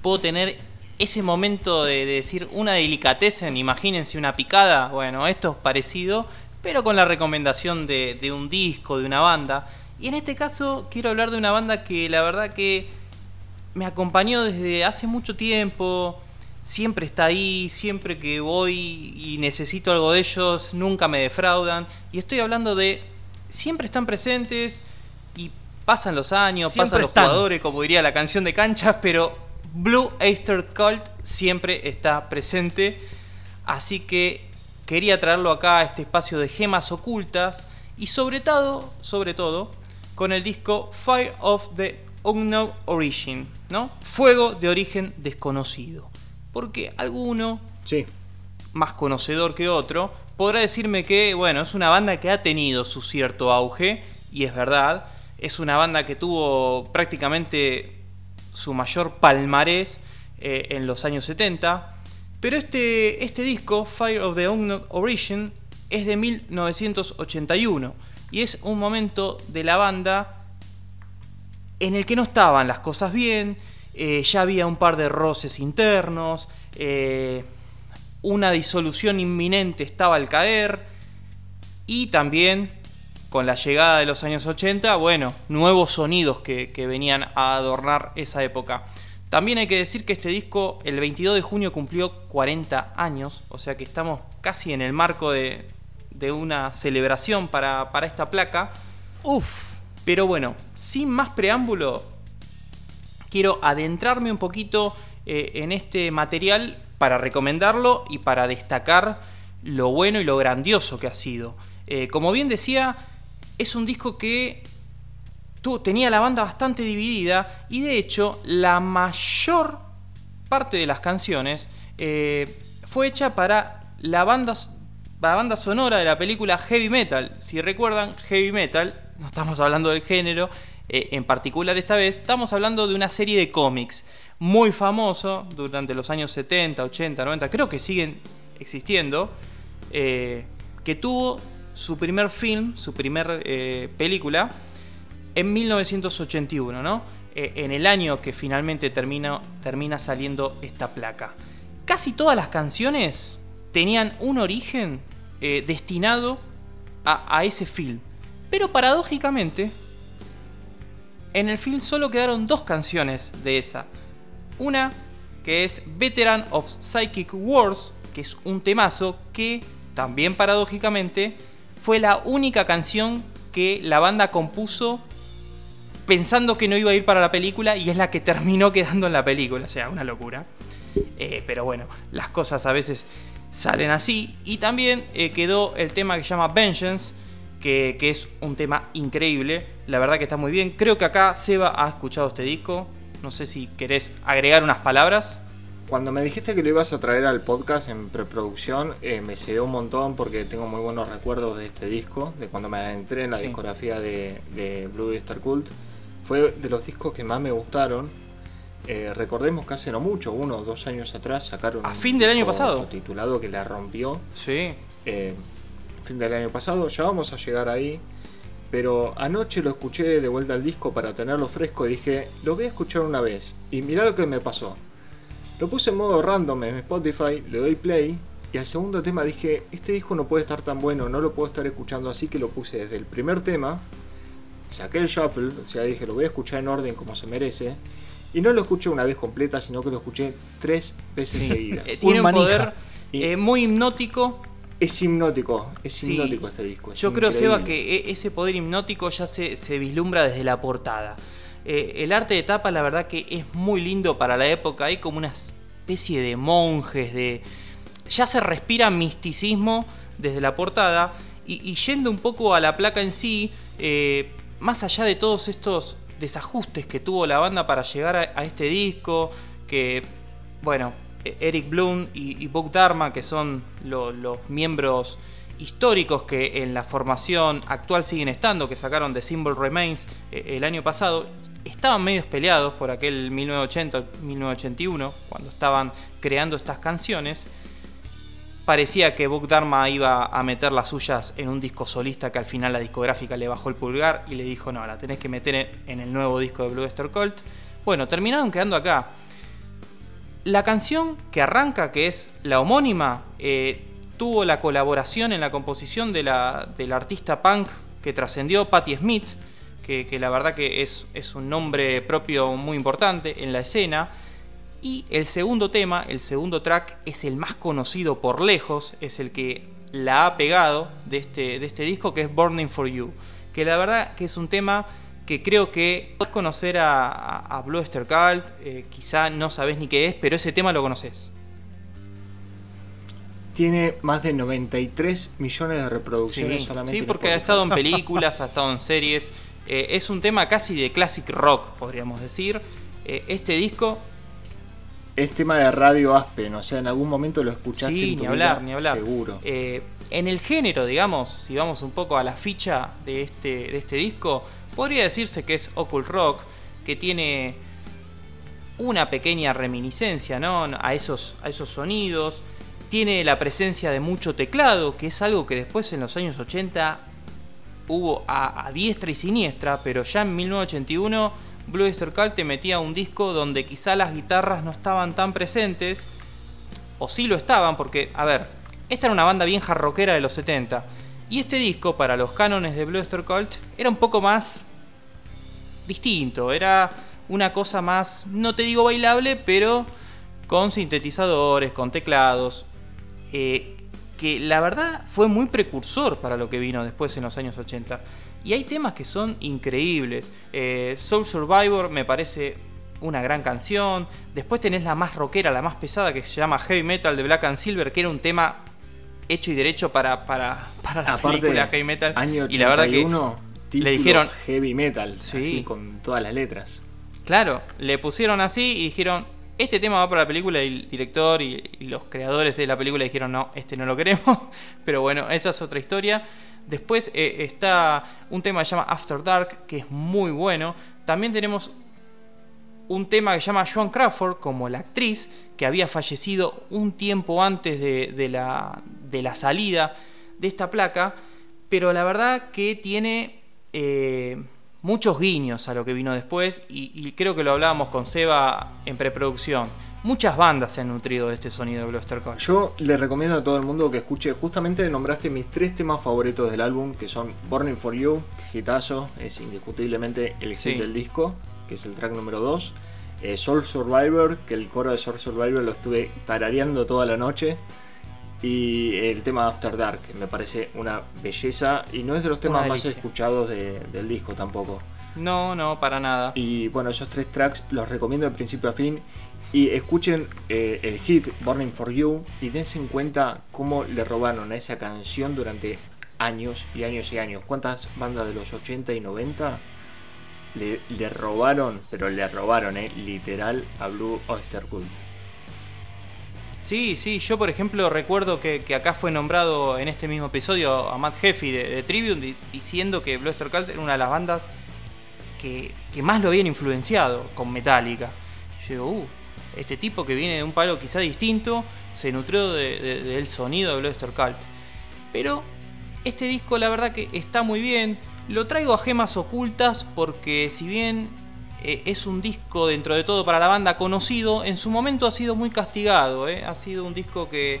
puedo tener ese momento de, de decir una delicatessen, imagínense una picada, bueno, esto es parecido, pero con la recomendación de un disco, de una banda. Y en este caso quiero hablar de una banda que la verdad que me acompañó desde hace mucho tiempo, siempre está ahí, siempre que voy y necesito algo de ellos, nunca me defraudan. Y estoy hablando de, siempre están presentes y pasan los años, Siempre pasan los están. jugadores, como diría la canción de canchas, pero Blue Oyster Cult siempre está presente. Así que quería traerlo acá a este espacio de gemas ocultas y sobre todo, sobre todo, con el disco Fire of the Unknown Origin, ¿no? Fuego de origen desconocido. Porque alguno, Sí, más conocedor que otro, podrá decirme que, bueno, es una banda que ha tenido su cierto auge, y es verdad, es una banda que tuvo prácticamente su mayor palmarés eh, en los años 70, pero este, este disco, Fire of the Unknown Origin, es de 1981, y es un momento de la banda en el que no estaban las cosas bien, eh, ya había un par de roces internos, eh, una disolución inminente estaba al caer y también con la llegada de los años 80, bueno, nuevos sonidos que, venían a adornar esa época. También hay que decir que este disco el 22 de junio cumplió 40 años, o sea que estamos casi en el marco de, de una celebración para, para esta placa. Uf. Pero bueno, sin más preámbulo, quiero adentrarme un poquito eh, en este material para recomendarlo y para destacar lo bueno y lo grandioso que ha sido. Eh, como bien decía, es un disco que tu- tenía la banda bastante dividida y de hecho la mayor parte de las canciones eh, fue hecha para la banda, la banda sonora de la película Heavy Metal. Si recuerdan, Heavy Metal, no estamos hablando del género eh, en particular esta vez, estamos hablando de una serie de cómics muy famoso durante los años 70, 80, 90, creo que siguen existiendo, eh, que tuvo su primer film, su primer eh, película, en 1981, ¿no? En el año que finalmente termina, termina saliendo esta placa. Casi todas las canciones tenían un origen eh, destinado a, ese film. Pero paradójicamente, en el film solo quedaron dos canciones de esa. Una que es Veteran of Psychic Wars, que es un temazo que también paradójicamente fue la única canción que la banda compuso pensando que no iba a ir para la película y es la que terminó quedando en la película. O sea, una locura. Eh, pero bueno, las cosas a veces salen así. Y también eh, quedó el tema que se llama Vengeance, que, que es un tema increíble. La verdad que está muy bien. Creo que acá Seba ha escuchado este disco. No sé si querés agregar unas palabras. Cuando me dijiste que lo ibas a traer al podcast en preproducción, eh, me cedió un montón porque tengo muy buenos recuerdos de este disco, de cuando me adentré en la Sí. discografía de, de Blue Oyster Cult. Fue de los discos que más me gustaron. Eh, recordemos que hace no mucho, uno o dos años atrás, sacaron A fin del año pasado. titulado que la rompió. Sí. eh, fin del año pasado, ya vamos a llegar ahí. Pero anoche lo escuché de vuelta al disco para tenerlo fresco y dije, lo voy a escuchar una vez. Y mirá lo que me pasó. Lo puse en modo random en Spotify, le doy play y al segundo tema dije, este disco no puede estar tan bueno, no lo puedo estar escuchando así que lo puse desde el primer tema, saqué el shuffle, o sea, dije, lo voy a escuchar en orden como se merece. Y no lo escuché una vez completa, sino que lo escuché tres veces Sí. seguidas. Eh, Tiene un poder eh, muy hipnótico. Es hipnótico, es Sí. hipnótico este disco. es Yo creo, increíble. Seba, que e- ese poder hipnótico ya se, se vislumbra desde la portada. Eh, el arte de tapa, la verdad que es muy lindo para la época. Hay como una especie de monjes, de... Ya se respira misticismo desde la portada. Y, y yendo un poco a la placa en sí, eh, más allá de todos estos desajustes que tuvo la banda para llegar a, este disco, que, bueno, eh, Eric Bloom y, y Dharma, que son lo- los miembros históricos que en la formación actual siguen estando, que sacaron The Symbol Remains eh, el año pasado, estaban medio peleados por aquel 1980-1981, cuando estaban creando estas canciones. Parecía que Book Dharma iba a meter las suyas en un disco solista que al final la discográfica le bajó el pulgar y le dijo, no, la tenés que meter en el nuevo disco de Blue Oyster Cult. Bueno, terminaron quedando acá. La canción que arranca, que es la homónima, eh, tuvo la colaboración en la composición de la, del artista punk que trascendió, Patti Smith, que, la verdad que es, es un nombre propio muy importante en la escena. Y el segundo tema, el segundo track, es el más conocido por lejos, es el que la ha pegado de este, de este disco, que es Burning for You. Que la verdad que es un tema que creo que puedes conocer a, a, Blue Oyster Cult, eh, quizá no sabes ni qué es, pero ese tema lo conoces. Tiene más de 93 millones de reproducciones solamente. Sí, porque ha estado en (laughs) películas, ha estado en series. Eh, es un tema casi de classic rock, podríamos decir. Eh, este disco. Es tema de radio Aspen, o sea, en algún momento lo escuchaste. Sí, ni hablar, ni hablar. Seguro. en el género, digamos, si vamos un poco a la ficha de este, de este disco, Podría decirse que es occult rock, que tiene una pequeña reminiscencia ¿no? a, esos, a esos sonidos. Tiene la presencia de mucho teclado, que es algo que después en los años 80 hubo a, diestra y siniestra, pero ya en 1981 Blue Oyster Cult te metía un disco donde quizá las guitarras no estaban tan presentes, o sí lo estaban, porque, a ver, esta era una banda bien jarroquera de los 70 y este disco, para los cánones de Oyster Cult, era un poco más distinto. Era una cosa más, no te digo bailable, pero con sintetizadores, con teclados. Eh, que la verdad fue muy precursor para lo que vino después en los años 80. Y hay temas que son increíbles. Eh, Soul Survivor me parece una gran canción. Después tenés la más rockera, la más pesada, que se llama Heavy Metal de Black and Silver, que era un tema hecho y derecho para, para, para la película heavy metal. y la verdad que le dijeron heavy metal, así con todas las letras. Claro, le pusieron así y dijeron, este tema va para la película y el director y, los creadores de la película dijeron, no, este no lo queremos. (laughs) Pero bueno, esa es otra historia. Después eh, está un tema que se llama After Dark, que es muy bueno. También tenemos un tema que se llama Joan Crawford, como la actriz, que había fallecido un tiempo antes de, la, de la salida de esta placa, pero la verdad que tiene eh, muchos guiños a lo que vino después, y, creo que lo hablábamos con Seba en preproducción. Muchas bandas se han nutrido de este sonido de Bluster Yo le recomiendo a todo el mundo que escuche, justamente nombraste mis tres temas favoritos del álbum, que son Burning for You, hitazo, es indiscutiblemente el hit del disco, que es el track número 2. Eh, Soul Survivor, que el coro de Soul Survivor lo estuve tarareando toda la noche. Y el tema After Dark, me parece una belleza y no es de los temas más escuchados del disco tampoco. No, no, para nada. Y bueno, esos tres tracks los recomiendo de principio a fin. Y escuchen eh, el hit Burning for You y dense en cuenta cómo le robaron a esa canción durante años y años y años. ¿Cuántas bandas de los 80 y 90 le, robaron, pero le robaron, eh, literal, a Blue Oyster Cult. Sí, sí, yo por ejemplo recuerdo que, acá fue nombrado en este mismo episodio a Matt Heffy de, Tribune diciendo que Blue Oyster Cult era una de las bandas que, más lo habían influenciado con Metallica. Yo digo, uh, este tipo que viene de un palo quizá distinto se nutrió del sonido de Blue Oyster Cult. Pero este disco la verdad que está muy bien lo traigo a gemas ocultas porque si bien eh, es un disco dentro de todo para la banda conocido, en su momento ha sido muy castigado. Eh. Ha sido un disco que,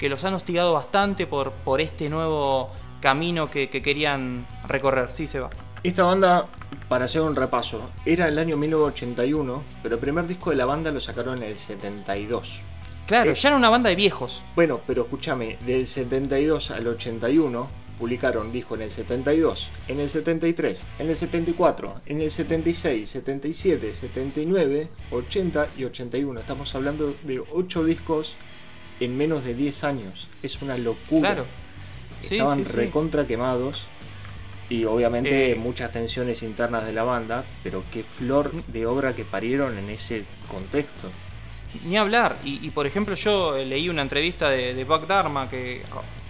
los han hostigado bastante por, por este nuevo camino que, querían recorrer. Sí, se va. Esta banda, para hacer un repaso, era el año 1981, pero el primer disco de la banda lo sacaron en el 72. Claro, eh, ya era una banda de viejos. Bueno, pero escúchame, del 72 al 81 publicaron disco en el 72, en el 73, en el 74, en el 76, 77, 79, 80 y 81. Estamos hablando de 8 discos en menos de 10 años. Es una locura. Claro. Estaban recontra quemados y obviamente eh. muchas tensiones internas de la banda, pero qué flor de obra que parieron en ese contexto. Ni hablar. Y, por ejemplo, yo leí una entrevista de, de Buck Dharma, que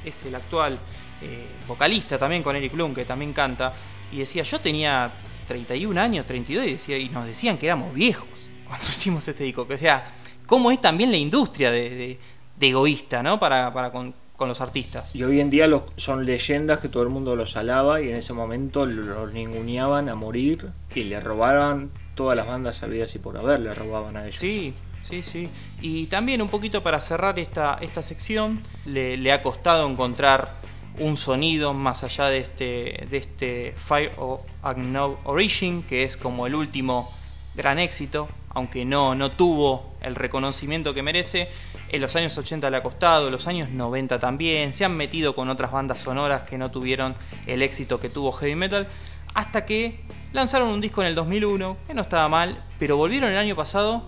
es el actual eh, vocalista también con Eric Bloom, que también canta, y decía, yo tenía 31 años, 32, y, decía, y nos decían que éramos viejos (laughs) cuando hicimos este disco. Que, o sea, cómo es también la industria de, egoísta, ¿no? Para, para con, los artistas. Y hoy en día los, son leyendas que todo el mundo los alaba y en ese momento los ninguneaban a morir y le robaban todas las bandas sabidas y por haber, le robaban a ellos. Sí, sí, sí. Y también un poquito para cerrar esta, esta sección, le, le ha costado encontrar un sonido más allá de este, de este Fire of Unknown Origin, que es como el último gran éxito, aunque no, no tuvo el reconocimiento que merece. En los años 80 le ha costado, en los años 90 también, se han metido con otras bandas sonoras que no tuvieron el éxito que tuvo Heavy Metal, hasta que lanzaron un disco en el 2001, que no estaba mal, pero volvieron el año pasado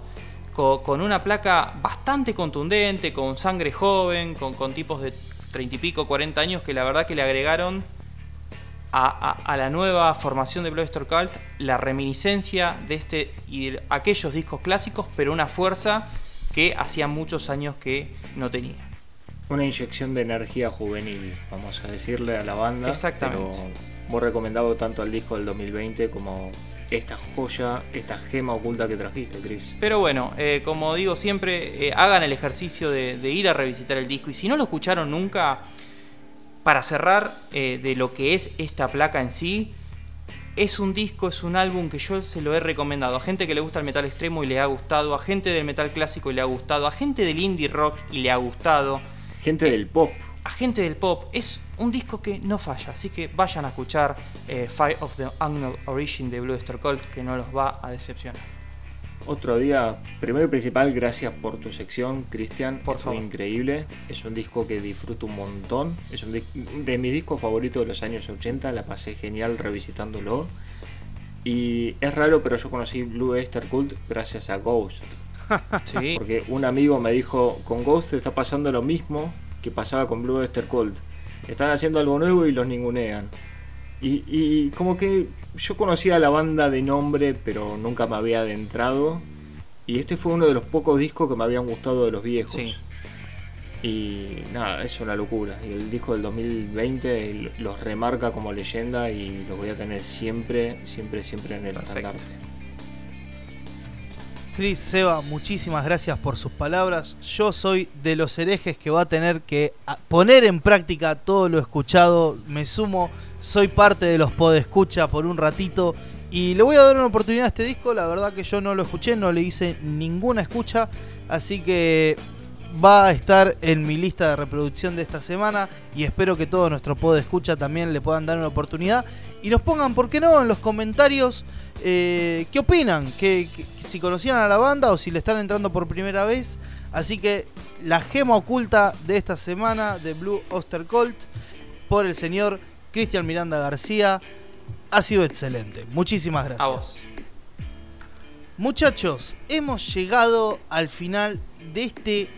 con, una placa bastante contundente, con sangre joven, con, con tipos de 30 y pico, 40 años, que la verdad que le agregaron a, la nueva formación de Bloodstone Cult la reminiscencia de este y de aquellos discos clásicos, pero una fuerza que hacía muchos años que no tenía. Una inyección de energía juvenil, vamos a decirle a la banda. Exactamente. Pero hemos recomendado tanto el disco del 2020 como esta joya, esta gema oculta que trajiste, Chris. Pero bueno, eh, como digo siempre, eh, hagan el ejercicio de, ir a revisitar el disco. Y si no lo escucharon nunca, para cerrar eh, de lo que es esta placa en sí, es un disco, es un álbum que yo se lo he recomendado a gente que le gusta el metal extremo y le ha gustado, a gente del metal clásico y le ha gustado, a gente del indie rock y le ha gustado. Gente del pop agente del pop. Es un disco que no falla, así que vayan a escuchar eh, Fire of the Unknown Origin de Blue Star Cult, que no los va a decepcionar. Otro día, primero y principal, gracias por tu sección, Cristian. Por Fue increíble. Es un disco que disfruto un montón. Es un de mis discos favoritos de los años 80. La pasé genial revisitándolo. Y es raro, pero yo conocí Blue Easter Cult gracias a Ghost. (laughs) sí. Porque un amigo me dijo, con Ghost está pasando lo mismo que pasaba con Blue Esther Cold. Están haciendo algo nuevo y los ningunean. Y, como que yo conocía la banda de nombre, pero nunca me había adentrado. Y este fue uno de los pocos discos que me habían gustado de los viejos. Y nada, es una locura. Y el disco del 2020 los remarca como leyenda y los voy a tener siempre, siempre, siempre en el estandarte. Chris, Seba, muchísimas gracias por sus palabras. Yo soy de los herejes que va a tener que poner en práctica todo lo escuchado. Me sumo, soy parte de los podescucha por un ratito. Y le voy a dar una oportunidad a este disco. La verdad que yo no lo escuché, no le hice ninguna escucha. Así que va a estar en mi lista de reproducción de esta semana y espero que todos nuestro pod escucha también le puedan dar una oportunidad y nos pongan, ¿por qué no?, en los comentarios eh, qué opinan, que, si conocían a la banda o si le están entrando por primera vez. Así que la gema oculta de esta semana de Blue Oster Colt por el señor Cristian Miranda García ha sido excelente. Muchísimas gracias. A vos. Muchachos, hemos llegado al final de este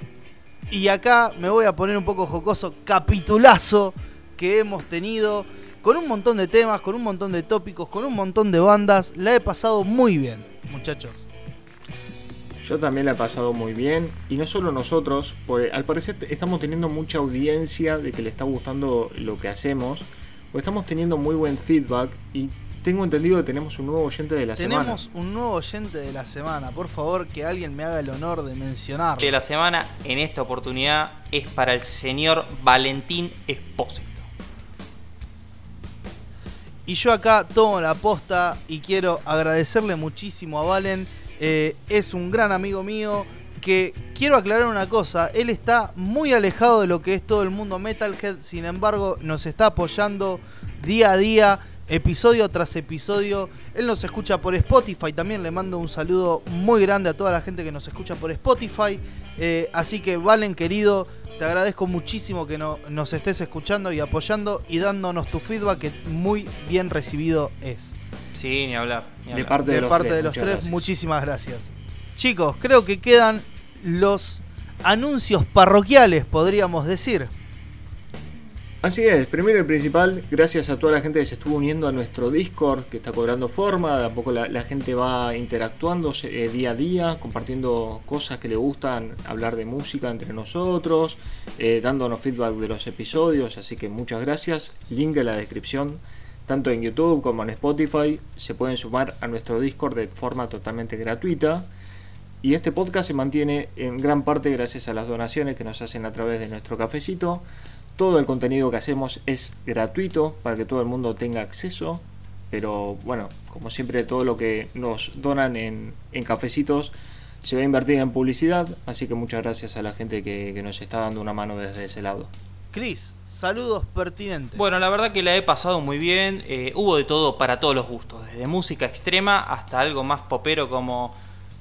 y acá me voy a poner un poco jocoso, capitulazo que hemos tenido con un montón de temas, con un montón de tópicos, con un montón de bandas. La he pasado muy bien, muchachos. Yo también la he pasado muy bien y no solo nosotros, porque al parecer estamos teniendo mucha audiencia de que le está gustando lo que hacemos, pues estamos teniendo muy buen feedback y tengo entendido que tenemos un nuevo oyente de la semana. Tenemos un nuevo oyente de la semana. Por favor, que alguien me haga el honor de mencionarlo. De la semana, en esta oportunidad, es para el señor Valentín Espósito. Y yo acá tomo la posta y quiero agradecerle muchísimo a Valen. Eh, es un gran amigo mío que quiero aclarar una cosa. Él está muy alejado de lo que es todo el mundo Metalhead. Sin embargo, nos está apoyando día a día episodio tras episodio. Él nos escucha por Spotify, también le mando un saludo muy grande a toda la gente que nos escucha por Spotify. Eh, así que Valen querido, te agradezco muchísimo que nos estés escuchando y apoyando y dándonos tu feedback que muy bien recibido es. Sí, ni hablar. De parte de, los tres, muchísimas gracias. Chicos, creo que quedan los anuncios parroquiales, podríamos decir. Así es, primero y principal, gracias a toda la gente que se estuvo uniendo a nuestro Discord, que está cobrando forma, de a poco la, gente va interactuando eh, día a día, compartiendo cosas que le gustan, hablar de música entre nosotros, eh, dándonos feedback de los episodios, así que muchas gracias. Link en la descripción, tanto en YouTube como en Spotify, se pueden sumar a nuestro Discord de forma totalmente gratuita. Y este podcast se mantiene en gran parte gracias a las donaciones que nos hacen a través de nuestro cafecito. Todo el contenido que hacemos es gratuito para que todo el mundo tenga acceso. Pero bueno, como siempre, todo lo que nos donan en, cafecitos se va a invertir en publicidad. Así que muchas gracias a la gente que, nos está dando una mano desde ese lado. Cris, saludos pertinentes. Bueno, la verdad que la he pasado muy bien. Eh, hubo de todo para todos los gustos, desde música extrema hasta algo más popero como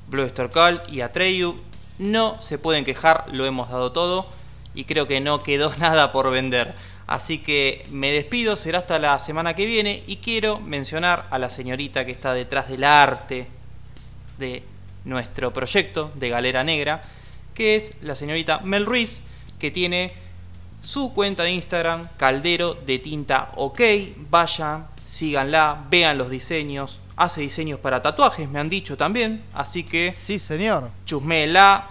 Blue Call y Atreyu. No se pueden quejar, lo hemos dado todo y creo que no quedó (laughs) nada por vender. Así que me despido, será hasta la semana que viene y quiero mencionar a la señorita que está detrás del arte de nuestro proyecto de Galera Negra, que es la señorita Mel Ruiz, que tiene su cuenta de Instagram, Caldero de Tinta OK. Vayan, síganla, vean los diseños. Hace diseños para tatuajes, me han dicho también. Así que. Sí, señor. Chusmela,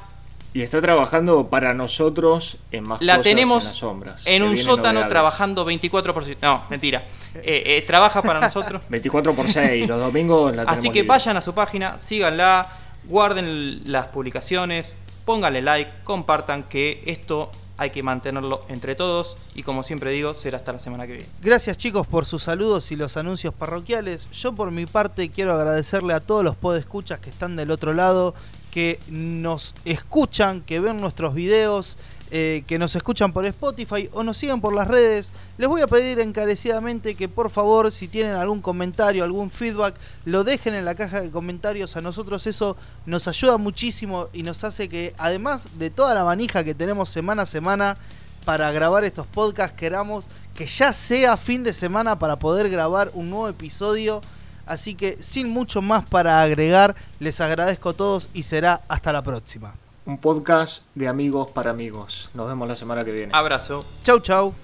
y está trabajando para nosotros en más la tenemos en las sombras. En un sótano trabajando 24 por No, mentira. Eh, eh, trabaja para (laughs) nosotros. 24 por 6, los domingos la Así que vayan a su página, síganla, guarden las publicaciones, pónganle like, compartan que esto hay que mantenerlo entre todos y como siempre digo, será hasta la semana que viene. Gracias chicos por sus saludos y los anuncios parroquiales. Yo por mi parte quiero agradecerle a todos los podescuchas que están del otro lado que nos escuchan, que ven nuestros videos, eh, que nos escuchan por Spotify o nos siguen por las redes. Les voy a pedir encarecidamente que por favor, si tienen algún comentario, algún feedback, lo dejen en la caja de comentarios. A nosotros eso nos ayuda muchísimo y nos hace que, además de toda la manija que tenemos semana a semana para grabar estos podcasts, queramos que ya sea fin de semana para poder grabar un nuevo episodio Así que sin mucho más para agregar, les agradezco a todos y será hasta la próxima. Un podcast de amigos para amigos. Nos vemos la semana que viene. Abrazo. Chau, chau.